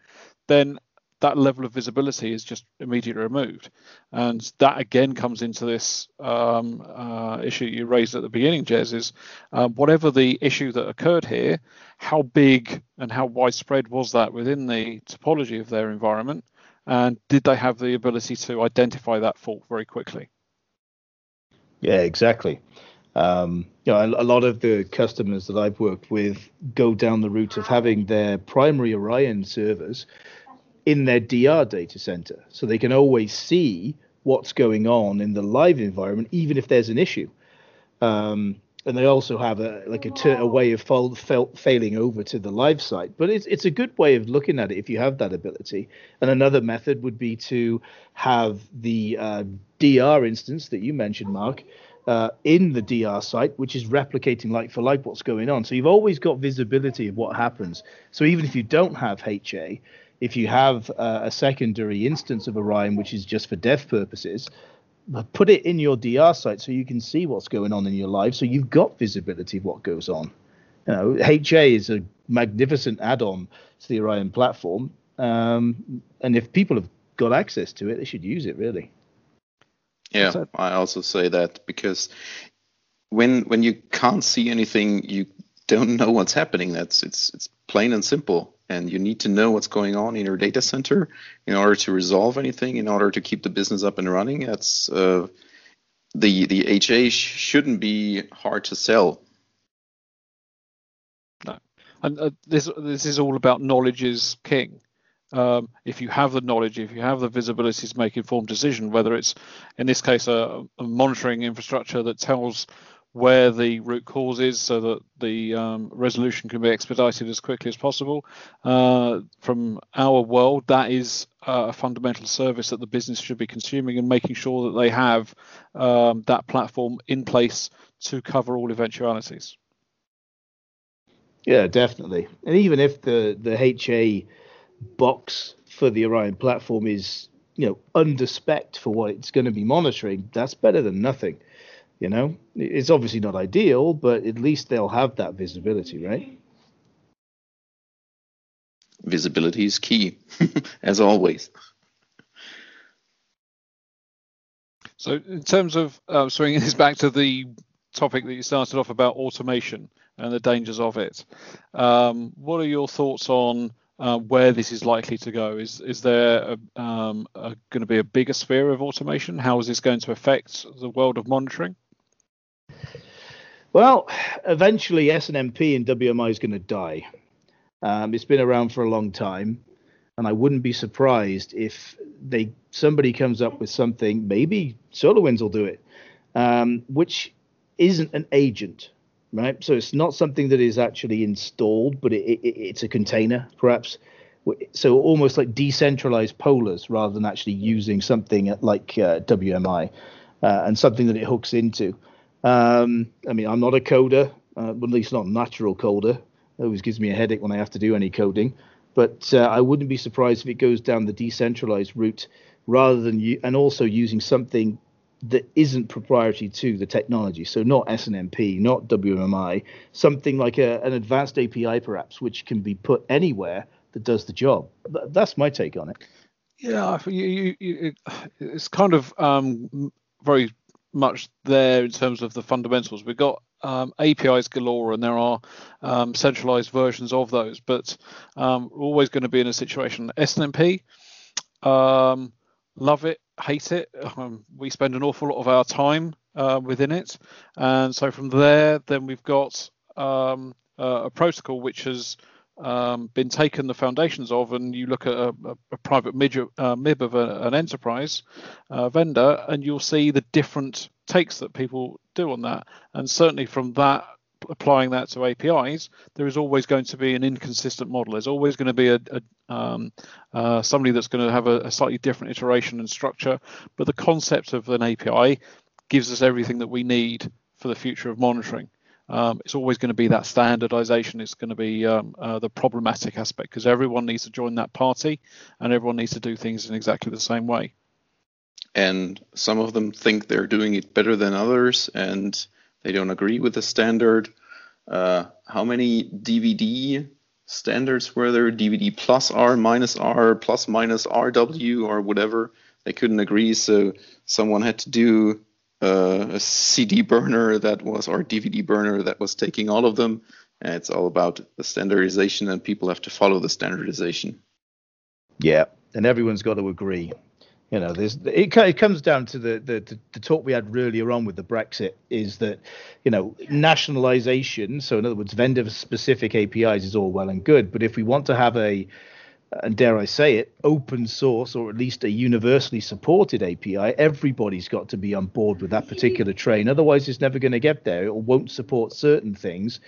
then that level of visibility is just immediately removed. And that again comes into this um, uh, issue you raised at the beginning, Jez, is uh, whatever the issue that occurred here, how big and how widespread was that within the topology of their environment? And did they have the ability to identify that fault very quickly? Yeah, exactly. Um, you know, a, lot of the customers that I've worked with go down the route of having their primary Orion servers in their DR data center, so they can always see what's going on in the live environment, even if there's an issue. Um, and they also have a like a, a way of fall, failing over to the live site. But it's it's a good way of looking at it if you have that ability. And another method would be to have the uh, DR instance that you mentioned, Mark, uh, in the DR site, which is replicating like for like what's going on. So you've always got visibility of what happens. So even if you don't have HA, if you have uh, a secondary instance of Orion, which is just for dev purposes, put it in your DR site so you can see what's going on in your live. So you've got visibility of what goes on. You know, HA is a magnificent add-on to the Orion platform, um, and if people have got access to it, they should use it really. Yeah, I also say that because when when you can't see anything, you don't know what's happening. That's it's it's plain and simple, and you need to know what's going on in your data center in order to resolve anything in order to keep the business up and running. That's uh, the the HA shouldn't be hard to sell. No. And uh, this this is all about knowledge is king. Um, if you have the knowledge, if you have the visibility to make informed decision, whether it's in this case a, a monitoring infrastructure that tells where the root cause is so that the um, resolution can be expedited as quickly as possible. Uh, from our world, that is uh, a fundamental service that the business should be consuming and making sure that they have um, that platform in place to cover all eventualities. Yeah, definitely. And even if the, the HA box for the Orion platform is, you know, under spec for what it's going to be monitoring, that's better than nothing. You know, it's obviously not ideal, but at least they'll have that visibility, right? Visibility is key, as always. So, in terms of uh, swinging this back to the topic that you started off about automation and the dangers of it, um, what are your thoughts on uh, where this is likely to go? Is is there um, going to be a bigger sphere of automation? How is this going to affect the world of monitoring? Well, eventually SNMP and WMI is going to die. Um, it's been around for a long time, and I wouldn't be surprised if they somebody comes up with something. Maybe SolarWinds will do it, um, which isn't an agent, right? So it's not something that is actually installed, but it, it, it's a container, perhaps. So almost like decentralized pollers rather than actually using something like uh, WMI uh, and something that it hooks into. Um, I mean, I'm not a coder, uh, at least not a natural coder. It always gives me a headache when I have to do any coding. But uh, I wouldn't be surprised if it goes down the decentralized route rather than you, and also using something that isn't proprietary to the technology. So not SNMP, not WMI, something like a, an advanced API perhaps, which can be put anywhere that does the job. That's my take on it. Yeah, you, you, it's kind of um, very much there in terms of the fundamentals. We've got um, APIs galore, and there are um, centralized versions of those, but um, we're always going to be in a situation. SNMP, um, love it, hate it. Um, we spend an awful lot of our time uh, within it, and so from there, then we've got um, a protocol which has um, been taken the foundations of, and you look at a, a, private uh, MIB of a, an enterprise uh, vendor, and you'll see the different takes that people do on that. And certainly from that, applying that to APIs, there is always going to be an inconsistent model. There's always going to be a, a um, uh, somebody that's going to have a, a slightly different iteration and structure. But the concept of an API gives us everything that we need for the future of monitoring um, it's always going to be that standardization. It's going to be um, uh, the problematic aspect because everyone needs to join that party and everyone needs to do things in exactly the same way. And some of them think they're doing it better than others and they don't agree with the standard. Uh, how many DVD standards were there? DVD plus R, minus R, plus minus RW, or whatever. They couldn't agree, so someone had to do uh, a CD burner that was or DVD burner that was taking all of them. And it's all about the standardization, and people have to follow the standardization. Yeah, and everyone's got to agree. You know, there's it, it comes down to the, the the talk we had earlier on with the Brexit is that, you know, nationalization. So in other words, vendor specific APIs is all well and good, but if we want to have a and dare I say it, open source or at least a universally supported API, everybody's got to be on board with that particular train. Otherwise, it's never going to get there. It won't support certain things,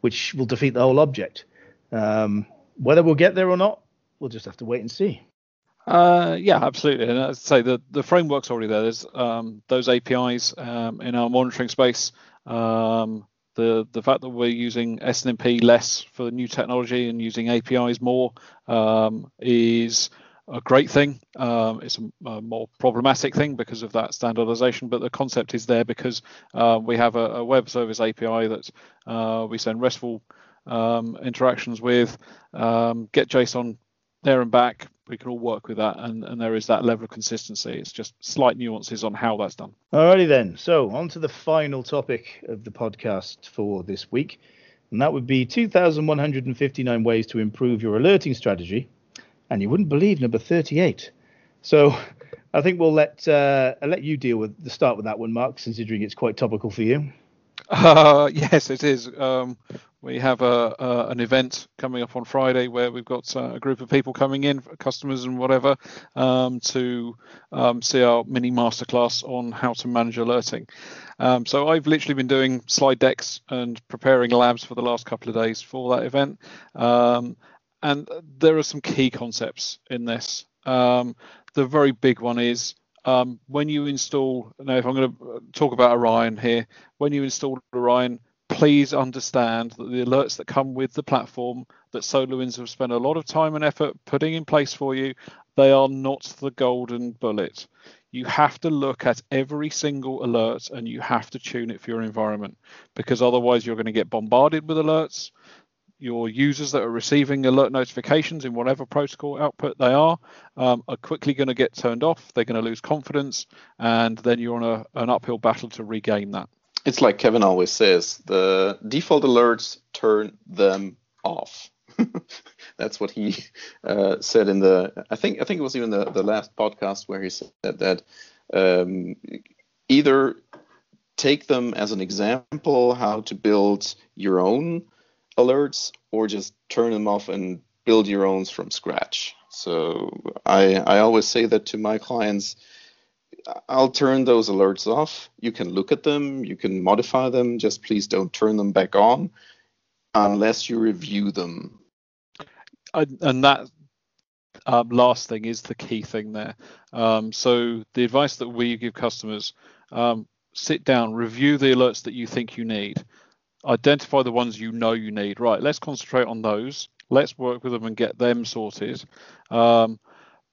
which will defeat the whole object. Um, whether we'll get there or not, we'll just have to wait and see. Uh, yeah, absolutely. And I'd say the the framework's already there. There's um, those APIs um, in our monitoring space. Um, the the fact that we're using SNMP less for new technology and using APIs more um, is a great thing. Um, it's a, a, more problematic thing because of that standardization, but the concept is there because uh, we have a, a, web service API that uh, we send RESTful um, interactions with, um, get JSON there and back, we can all work with that, and, and there is that level of consistency. It's just slight nuances on how that's done. Alrighty then. So on to the final topic of the podcast for this week, and that would be 2,159 ways to improve your alerting strategy. And you wouldn't believe number 38. So I think we'll let uh, I'll let you deal with the start with that one, Mark, considering it's quite topical for you. Uh, yes, it is. Um, we have a, a, an event coming up on Friday where we've got uh, a group of people coming in, customers and whatever, um, to um, see our mini masterclass on how to manage alerting. Um, so I've literally been doing slide decks and preparing labs for the last couple of days for that event. Um, and there are some key concepts in this. Um, the very big one is um, when you install, now if I'm going to talk about Orion here, when you install Orion, please understand that the alerts that come with the platform that SolarWinds have spent a lot of time and effort putting in place for you, they are not the golden bullet. You have to look at every single alert and you have to tune it for your environment because otherwise you're going to get bombarded with alerts your users that are receiving alert notifications in whatever protocol output they are um, are quickly going to get turned off. They're going to lose confidence, and then you're on a, an uphill battle to regain that. It's like Kevin always says: the default alerts turn them off. That's what he uh, said in the. I think I think it was even the, the last podcast where he said that um, either take them as an example how to build your own alerts or just turn them off and build your own from scratch. So I, I always say that to my clients. I'll turn those alerts off. You can look at them, you can modify them, just please don't turn them back on unless you review them. And that um, last thing is the key thing there. Um, so the advice that we give customers: um, sit down, review the alerts that you think you need identify the ones you know you need. Right, let's concentrate on those. Let's work with them and get them sorted. Um,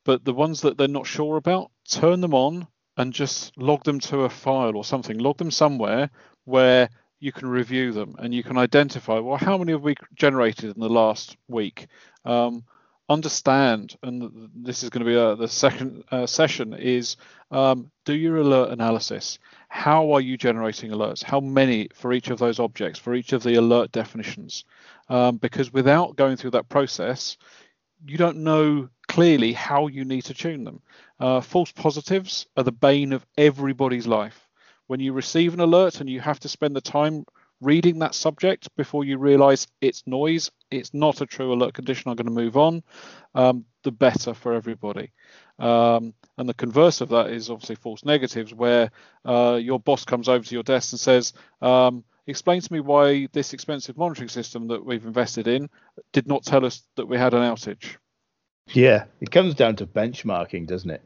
but the ones that they're not sure about, turn them on and just log them to a file or something. Log them somewhere where you can review them and you can identify well how many have we generated in the last week um, understand and this is going to be a, the second uh, session is um, do your alert analysis how are you generating alerts? How many for each of those objects, for each of the alert definitions? Um, because without going through that process, you don't know clearly how you need to tune them. Uh, false positives are the bane of everybody's life. When you receive an alert and you have to spend the time reading that subject before you realize it's noise, it's not a true alert condition, I'm going to move on, um, the better for everybody. Um, and the converse of that is obviously false negatives, where uh, your boss comes over to your desk and says, um, Explain to me why this expensive monitoring system that we've invested in did not tell us that we had an outage. Yeah, it comes down to benchmarking, doesn't it?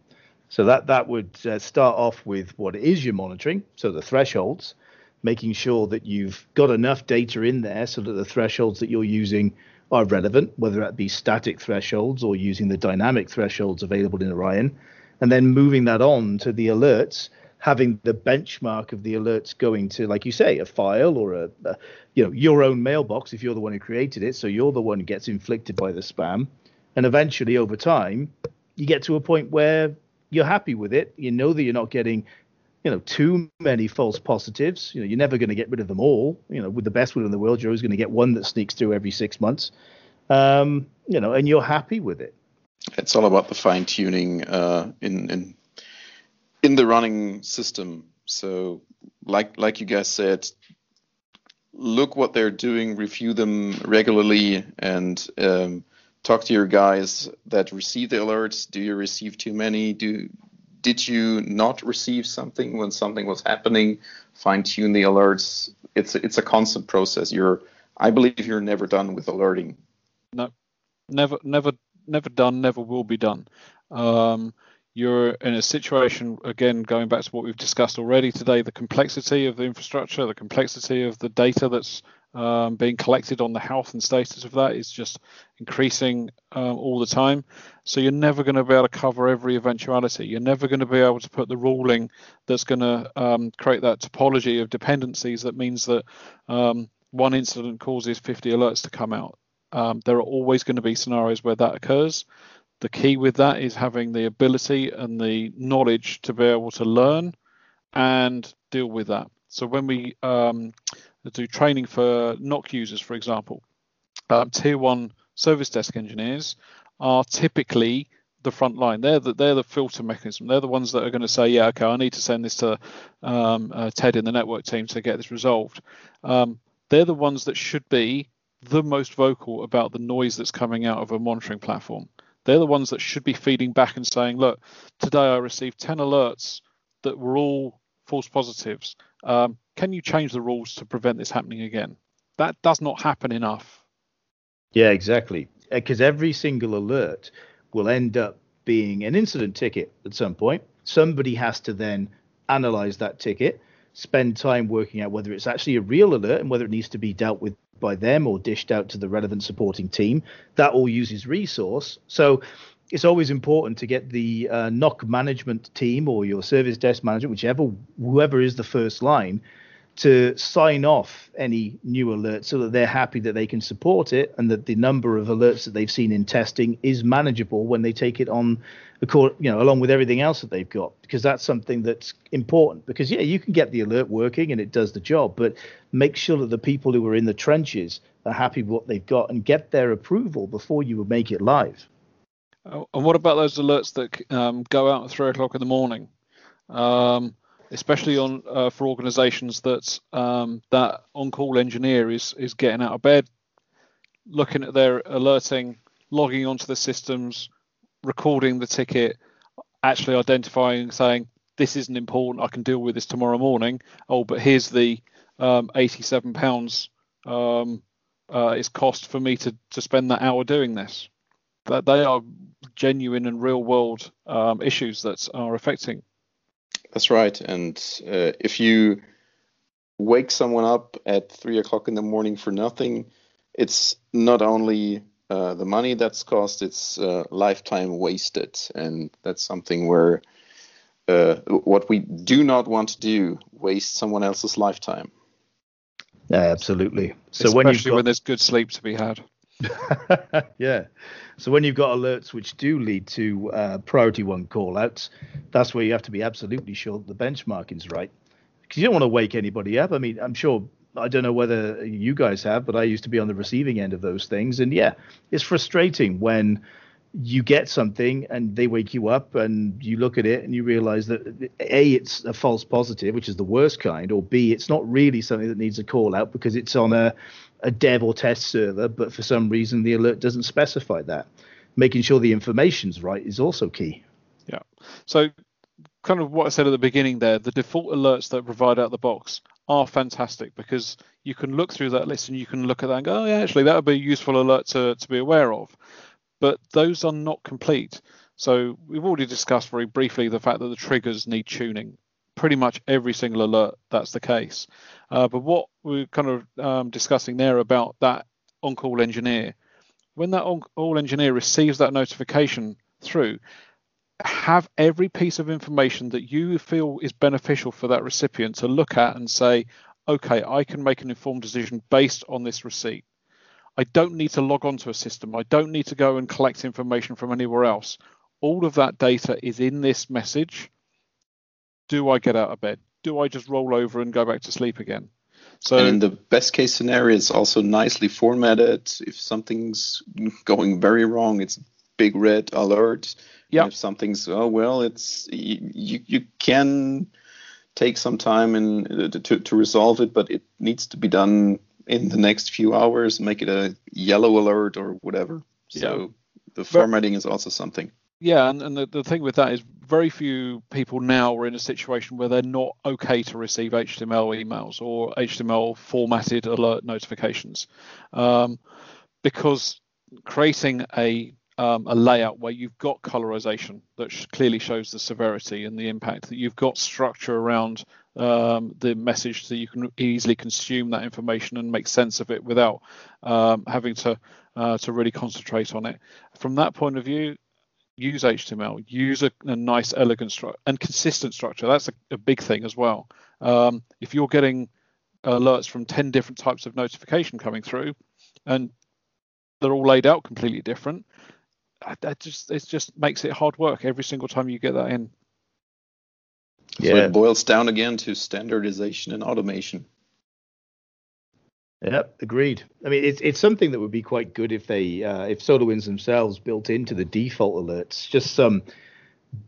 So that that would uh, start off with what is your monitoring, so the thresholds, making sure that you've got enough data in there so that the thresholds that you're using are relevant, whether that be static thresholds or using the dynamic thresholds available in Orion, and then moving that on to the alerts, having the benchmark of the alerts going to, like you say, a file or a, a you know your own mailbox if you're the one who created it, so you're the one who gets inflicted by the spam, and eventually over time you get to a point where you're happy with it. You know that you're not getting you know too many false positives. You know you're never going to get rid of them all. You know with the best will in the world you're always going to get one that sneaks through every six months. Um, you know and you're happy with it. It's all about the fine tuning uh, in in in the running system. So like like you guys said look what they're doing review them regularly and um, talk to your guys that receive the alerts. Do you receive too many? Do did you not receive something when something was happening? Fine tune the alerts. It's it's a constant process. You're I believe you're never done with alerting. No, never, never, never done. Never will be done. Um, you're in a situation again going back to what we've discussed already today the complexity of the infrastructure the complexity of the data that's um, being collected on the health and status of that is just increasing um, all the time. So you're never going to be able to cover every eventuality. You're never going to be able to put the ruling that's going to um, create that topology of dependencies that means that um, one incident causes 50 alerts to come out. Um, there are always going to be scenarios where that occurs. The key with that is having the ability and the knowledge to be able to learn and deal with that. So when we um, do training for NOC users, for example. Um, tier one service desk engineers are typically the front line. They're the they're the filter mechanism. They're the ones that are going to say, yeah, okay, I need to send this to um, uh, Ted in the network team to get this resolved. Um, they're the ones that should be the most vocal about the noise that's coming out of a monitoring platform. They're the ones that should be feeding back and saying, look, today I received 10 alerts that were all false positives. Um, can you change the rules to prevent this happening again? That does not happen enough. Yeah, exactly. Because every single alert will end up being an incident ticket at some point. Somebody has to then analyze that ticket, spend time working out whether it's actually a real alert and whether it needs to be dealt with by them or dished out to the relevant supporting team. That all uses resource. So it's always important to get the uh, NOC management team or your service desk manager, whichever whoever is the first line, to sign off any new alerts so that they're happy that they can support it and that the number of alerts that they've seen in testing is manageable when they take it on you know along with everything else that they've got because that's something that's important. Because yeah you can get the alert working and it does the job but make sure that the people who are in the trenches are happy with what they've got and get their approval before you would make it live. Oh, and what about those alerts that um, go out at three o'clock in the morning? Um, especially on uh, for organisations that um, that on-call engineer is is getting out of bed, looking at their alerting, logging onto the systems, recording the ticket, actually identifying, saying this isn't important, I can deal with this tomorrow morning. Oh, but here's the um, 87 pounds um, uh, it's cost for me to to spend that hour doing this. That they are genuine and real world um, issues that are affecting that's right. And uh, if you wake someone up at three o'clock in the morning for nothing, it's not only uh, the money that's cost, it's uh, lifetime wasted. And that's something where uh, what we do not want to do, waste someone else's lifetime. Yeah, absolutely. So Especially when, got... when there's good sleep to be had. yeah. So when you've got alerts which do lead to uh, priority one callouts, that's where you have to be absolutely sure that the benchmarking's right. Because you don't want to wake anybody up. I mean, I'm sure I don't know whether you guys have, but I used to be on the receiving end of those things, and yeah, it's frustrating when you get something and they wake you up and you look at it and you realize that a it's a false positive which is the worst kind or b it's not really something that needs a call out because it's on a a dev or test server, but for some reason the alert doesn't specify that. Making sure the information's right is also key. Yeah. So, kind of what I said at the beginning there, the default alerts that provide out the box are fantastic because you can look through that list and you can look at that and go, oh, yeah, actually, that would be a useful alert to, to be aware of. But those are not complete. So, we've already discussed very briefly the fact that the triggers need tuning pretty much every single alert that's the case. Uh, but what we're kind of um, discussing there about that on-call engineer, when that on-call engineer receives that notification through, have every piece of information that you feel is beneficial for that recipient to look at and say, okay, I can make an informed decision based on this receipt. I don't need to log onto a system. I don't need to go and collect information from anywhere else. All of that data is in this message do I get out of bed? Do I just roll over and go back to sleep again? So and in the best case scenario, it's also nicely formatted. If something's going very wrong, it's big red alert. Yeah. If something's oh well, it's you you can take some time and uh, to to resolve it, but it needs to be done in the next few hours. Make it a yellow alert or whatever. So yeah. the formatting but, is also something. Yeah, and, and the, the thing with that is very few people now are in a situation where they're not okay to receive HTML emails or HTML formatted alert notifications. Um, because creating a um, a layout where you've got colorization that sh- clearly shows the severity and the impact, that you've got structure around um, the message so you can easily consume that information and make sense of it without um, having to uh, to really concentrate on it. From that point of view, use HTML, use a, a nice, elegant structure and consistent structure. That's a, a big thing as well. Um, if you're getting alerts from 10 different types of notification coming through and they're all laid out completely different, that just it just makes it hard work every single time you get that in. Yeah. So it boils down again to standardization and automation. Yep, agreed. I mean, it's it's something that would be quite good if they uh, if SolarWinds themselves built into the default alerts just some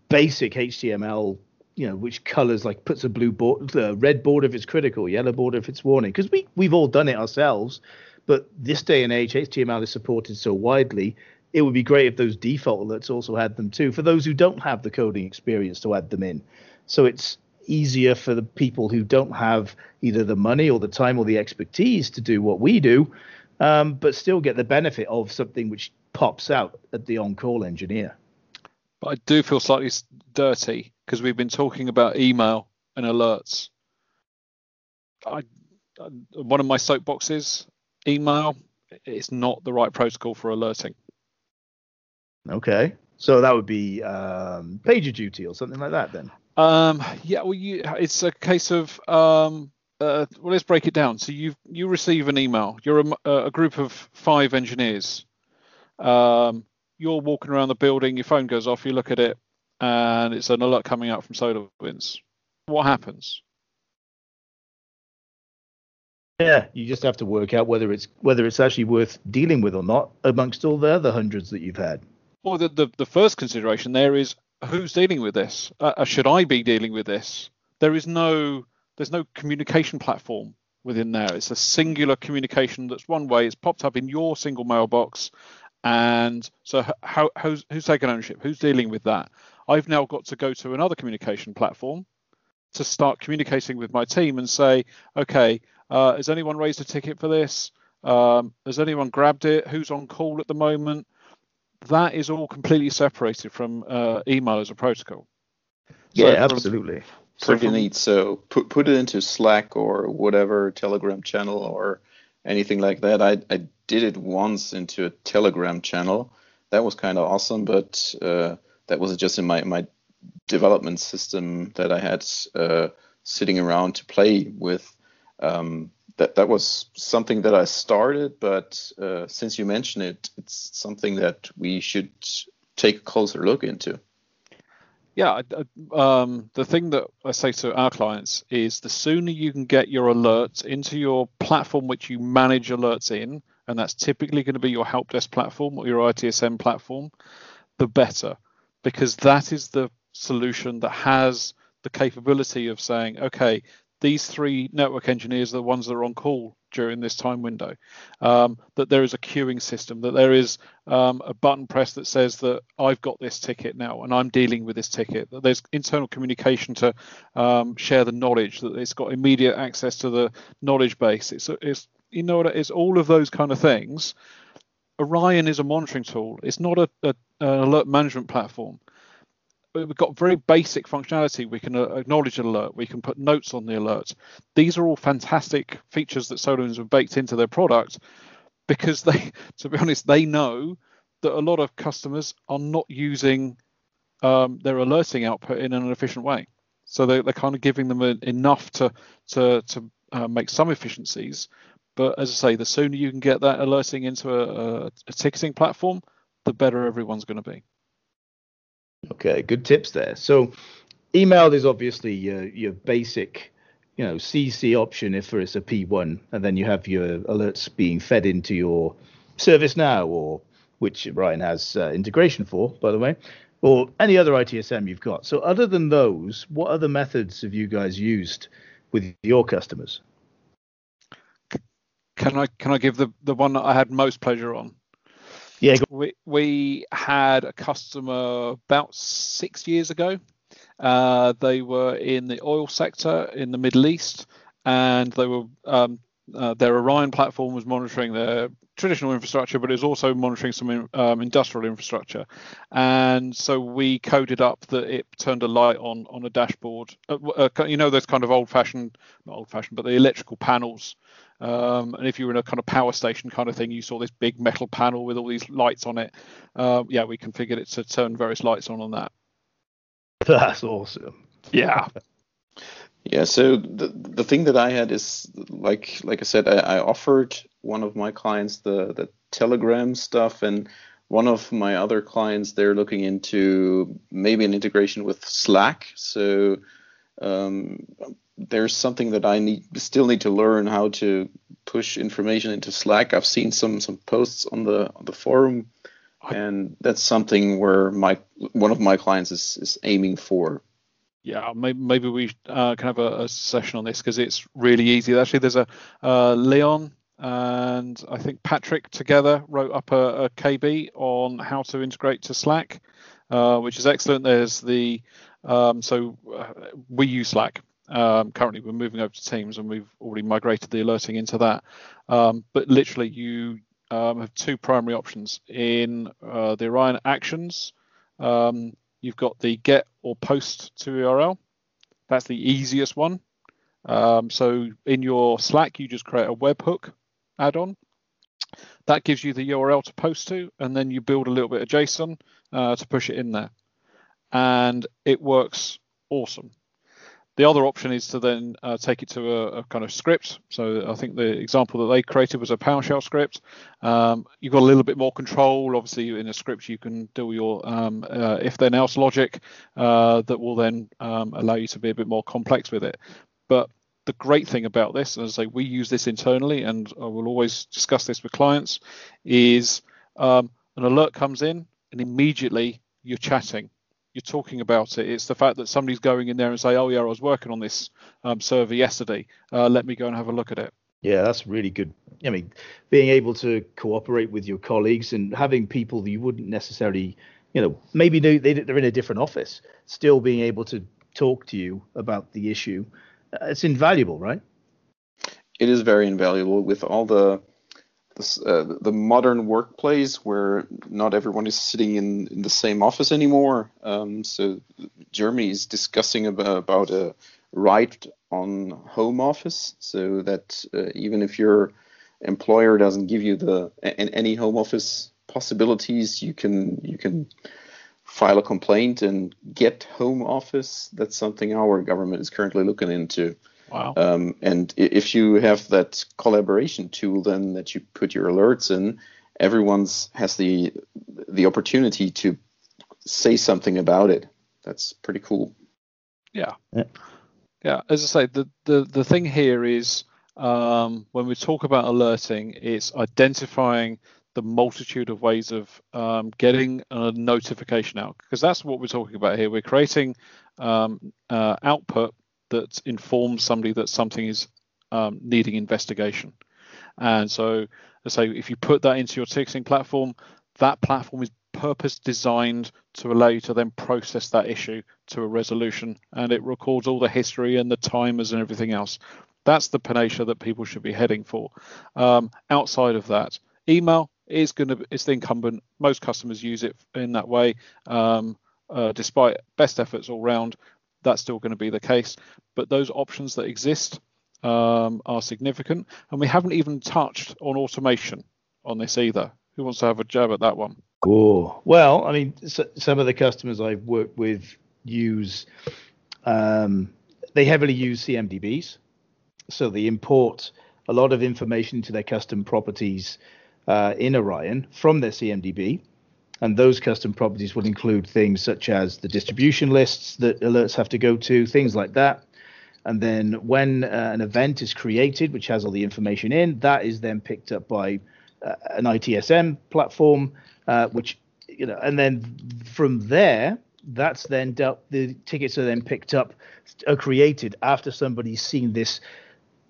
basic HTML, you know, which colors like puts a blue board, the red border if it's critical, yellow border if it's warning. Because we we've all done it ourselves, but this day and age, HTML is supported so widely. It would be great if those default alerts also had them too for those who don't have the coding experience to add them in. So it's easier for the people who don't have either the money or the time or the expertise to do what we do, um, but still get the benefit of something which pops out at the on-call engineer. But I do feel slightly dirty because we've been talking about email and alerts. I, one of my soapboxes, email, is not the right protocol for alerting. Okay, so that would be um, PagerDuty or something like that then. Um, yeah, well, you, it's a case of um, uh, well, let's break it down. So you you receive an email. You're a, a group of five engineers. Um, you're walking around the building. Your phone goes off. You look at it, and it's an alert coming out from SolarWinds. What happens? Yeah, you just have to work out whether it's whether it's actually worth dealing with or not amongst all the other hundreds that you've had. Well, the the, the first consideration there is who's dealing with this? Uh, uh, should I be dealing with this? There is no there's no communication platform within there. It's a singular communication that's one way. It's popped up in your single mailbox, and so how who's who's taking ownership? Who's dealing with that? I've now got to go to another communication platform to start communicating with my team and say, okay, uh, has anyone raised a ticket for this? Um, has anyone grabbed it? Who's on call at the moment? That is all completely separated from uh, email as a protocol. So yeah, absolutely. Pretty so neat. So put put it into Slack or whatever Telegram channel or anything like that. I I did it once into a Telegram channel. That was kind of awesome, but uh, that was just in my my development system that I had uh, sitting around to play with. Um, that that was something that I started, but uh, since you mentioned it, it's something that we should take a closer look into. Yeah, um, the thing that I say to our clients is the sooner you can get your alerts into your platform which you manage alerts in, and that's typically going to be your help desk platform or your ITSM platform, the better, because that is the solution that has the capability of saying, okay, these three network engineers are the ones that are on call during this time window. Um, that there is a queuing system, that there is um, a button press that says that I've got this ticket now and I'm dealing with this ticket. That there's internal communication to um, share the knowledge. That it's got immediate access to the knowledge base. It's, it's you know it's all of those kind of things. Orion is a monitoring tool. It's not a, a an alert management platform we've got very basic functionality. We can uh, acknowledge an alert. We can put notes on the alert. These are all fantastic features that SolarWinds have baked into their product because they, to be honest, they know that a lot of customers are not using um, their alerting output in an efficient way. So they're, they're kind of giving them a, enough to to to uh, make some efficiencies. But as I say, the sooner you can get that alerting into a, a, a ticketing platform, the better everyone's going to be. Okay, good tips there. So, email is obviously your your basic, you know, CC option if it's a P1, and then you have your alerts being fed into your ServiceNow or which Orion has uh, integration for, by the way, or any other ITSM you've got. So, other than those, what other methods have you guys used with your customers? Can I can I give the the one that I had most pleasure on? Yeah. We, we had a customer about six years ago. Uh, they were in the oil sector in the Middle East, and they were um, uh, their Orion platform was monitoring their traditional infrastructure, but it was also monitoring some um, industrial infrastructure. And so we coded up that it turned a light on on a dashboard. Uh, uh, you know, those kind of old-fashioned, not old-fashioned, but the electrical panels um, and if you were in a kind of power station kind of thing, you saw this big metal panel with all these lights on it. Uh, yeah, we configured it to turn various lights on on that. That's awesome. Yeah. Yeah, so the the thing that I had is like like I said, I, I offered one of my clients the the Telegram stuff, and one of my other clients they're looking into maybe an integration with Slack. So Um, there's something that I need still need to learn how to push information into Slack. I've seen some some posts on the on the forum, and that's something where my one of my clients is is aiming for. Yeah, maybe, we uh, can have a, a, session on this because it's really easy. Actually, there's a uh, Leon and I think Patrick together wrote up a, a KB on how to integrate to Slack, uh, which is excellent. There's the um, so uh, we use Slack um, currently, we're moving over to Teams, and we've already migrated the alerting into that. Um, but literally, you um, have two primary options in uh, the Orion Actions. Um, you've got the get or post to URL. That's the easiest one. Um, so in your Slack, you just create a webhook add-on. That gives you the URL to post to, and then you build a little bit of JSON uh, to push it in there, and it works awesome. The other option is to then uh, take it to a, a, kind of script. So I think the example that they created was a PowerShell script. Um, you've got a little bit more control. Obviously, in a script, you can do your um, uh, if then else logic uh, that will then um, allow you to be a bit more complex with it. But the great thing about this, as I say, we use this internally, and I will always discuss this with clients, is um, an alert comes in, and immediately you're chatting you're talking about it. It's the fact that somebody's going in there and say, "Oh yeah, I was working on this um, server yesterday. Uh, let me go and have a look at it." Yeah, that's really good. I mean, being able to cooperate with your colleagues and having people that you wouldn't necessarily, you know, maybe they, they're in a different office, still being able to talk to you about the issue, uh, it's invaluable, right? It is very invaluable with all the uh, the modern workplace where not everyone is sitting in, in the same office anymore. Um, so Germany is discussing about, about a right on home office, so that uh, even if your employer doesn't give you the any home office possibilities, you can you can file a complaint and get home office. That's something our government is currently looking into. Wow. Um, and if you have that collaboration tool, then that you put your alerts in, everyone's has the the opportunity to say something about it. That's pretty cool. Yeah. Yeah. yeah. As I say, the the the thing here is um, when we talk about alerting, it's identifying the multitude of ways of um, getting a notification out because that's what we're talking about here. We're creating um, uh, output that informs somebody that something is um, needing investigation. And so, say if you put that into your ticketing platform, that platform is purpose designed to allow you to then process that issue to a resolution and it records all the history and the timers and everything else. That's the panacea that people should be heading for. Um, outside of that, email is going to it's the incumbent. Most customers use it in that way. Um, uh, despite best efforts all round, that's still going to be the case. But those options that exist um, are significant. And we haven't even touched on automation on this either. Who wants to have a jab at that one? Oh, well, I mean, so, some of the customers I've worked with use, um, they heavily use CMDBs. So they import a lot of information to their custom properties uh, in Orion from their CMDB. And those custom properties will include things such as the distribution lists that alerts have to go to, things like that. And then when uh, an event is created, which has all the information in, that is then picked up by uh, an ITSM platform, uh, which you know, and then from there, that's then dealt. The tickets are then picked up, are created after somebody's seen this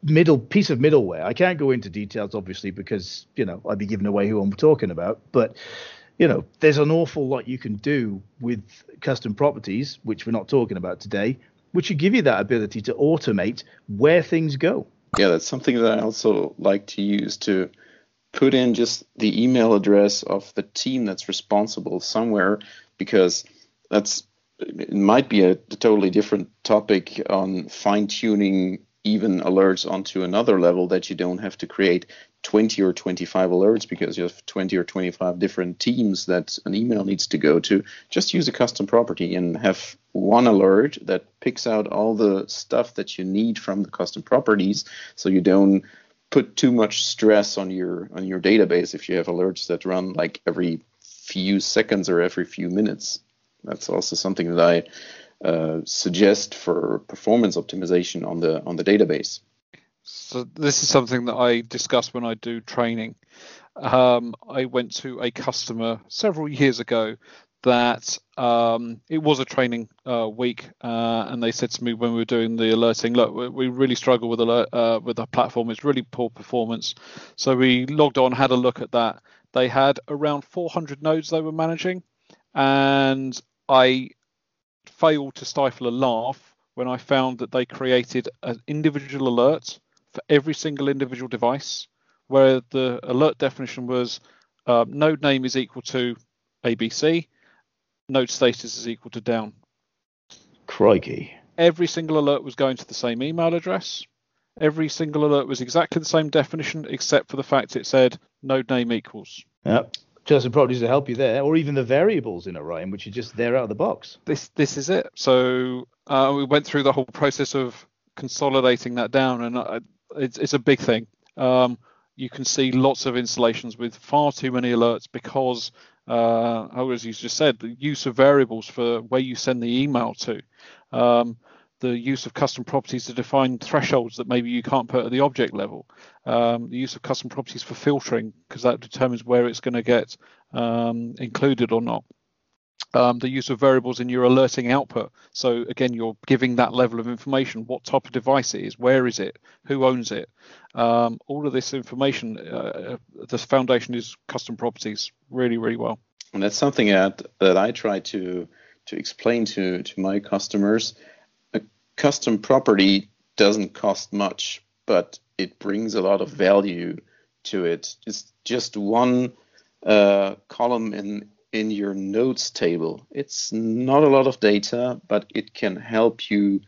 middle piece of middleware. I can't go into details, obviously, because you know I'd be giving away who I'm talking about, but you know, there's an awful lot you can do with custom properties, which we're not talking about today, which should give you that ability to automate where things go. Yeah, that's something that I also like to use to put in just the email address of the team that's responsible somewhere because that's it might be a totally different topic on fine tuning even alerts onto another level that you don't have to create 20 or 25 alerts because you have 20 or 25 different teams that an email needs to go to. Just use a custom property and have one alert that picks out all the stuff that you need from the custom properties so you don't put too much stress on your on your database if you have alerts that run like every few seconds or every few minutes. That's also something that I uh, suggest for performance optimization on the on the database. So this is something that I discuss when I do training. Um, I went to a customer several years ago that um, it was a training uh, week, uh, and they said to me when we were doing the alerting, look, we really struggle with alert uh, with the platform. It's really poor performance. So we logged on, had a look at that. They had around 400 nodes they were managing, and I failed to stifle a laugh when I found that they created an individual alert for every single individual device, where the alert definition was uh, node name is equal to ABC node status is equal to down. Crikey. Every single alert was going to the same email address. Every single alert was exactly the same definition, except for the fact it said node name equals. Yep. Just properties to help you there, or even the variables in Orion, which are just there out of the box. This this is it. So uh, we went through the whole process of consolidating that down, and uh, it's it's a big thing. Um, you can see lots of installations with far too many alerts because uh, as you just said, the use of variables for where you send the email to, um, the use of custom properties to define thresholds that maybe you can't put at the object level, um, the use of custom properties for filtering because that determines where it's going to get um, included or not. Um, the use of variables in your alerting output. So again, you're giving that level of information, what type of device it is, where is it, who owns it. Um, all of this information, uh, the foundation is custom properties really, really well. And that's something that, that I try to to explain to, to my customers. Custom property doesn't cost much, but it brings a lot of value to it. It's just one uh, column in in your nodes table. It's not a lot of data, but it can help you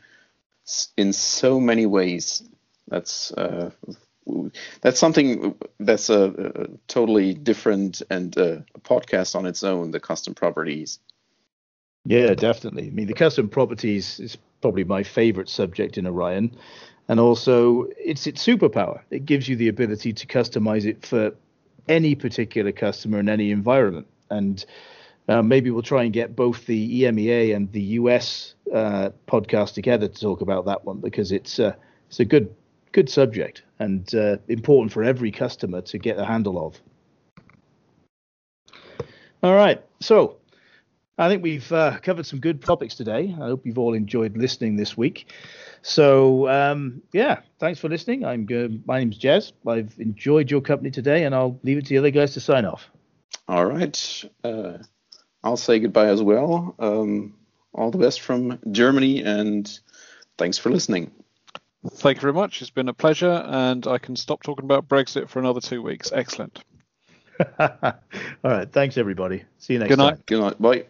in so many ways. That's uh, that's something that's a, a totally different and uh, a podcast on its own. The custom properties. Yeah, definitely. I mean, the custom properties is probably my favorite subject in Orion, and also it's its superpower. It gives you the ability to customize it for any particular customer in any environment and uh, maybe we'll try and get both the EMEA and the US uh, podcast together to talk about that one because it's uh, it's a good good subject and uh, important for every customer to get a handle of. All right, so I think we've uh, covered some good topics today. I hope you've all enjoyed listening this week. So um, yeah, thanks for listening. I'm good. My name's Jez. I've enjoyed your company today, and I'll leave it to the other guys to sign off. All right. Uh, I'll say goodbye as well. Um, all the best from Germany, and thanks for listening. Thank you very much. It's been a pleasure, and I can stop talking about Brexit for another two weeks. Excellent. all right. Thanks, everybody. See you next time. Good night. time. Good night. Bye.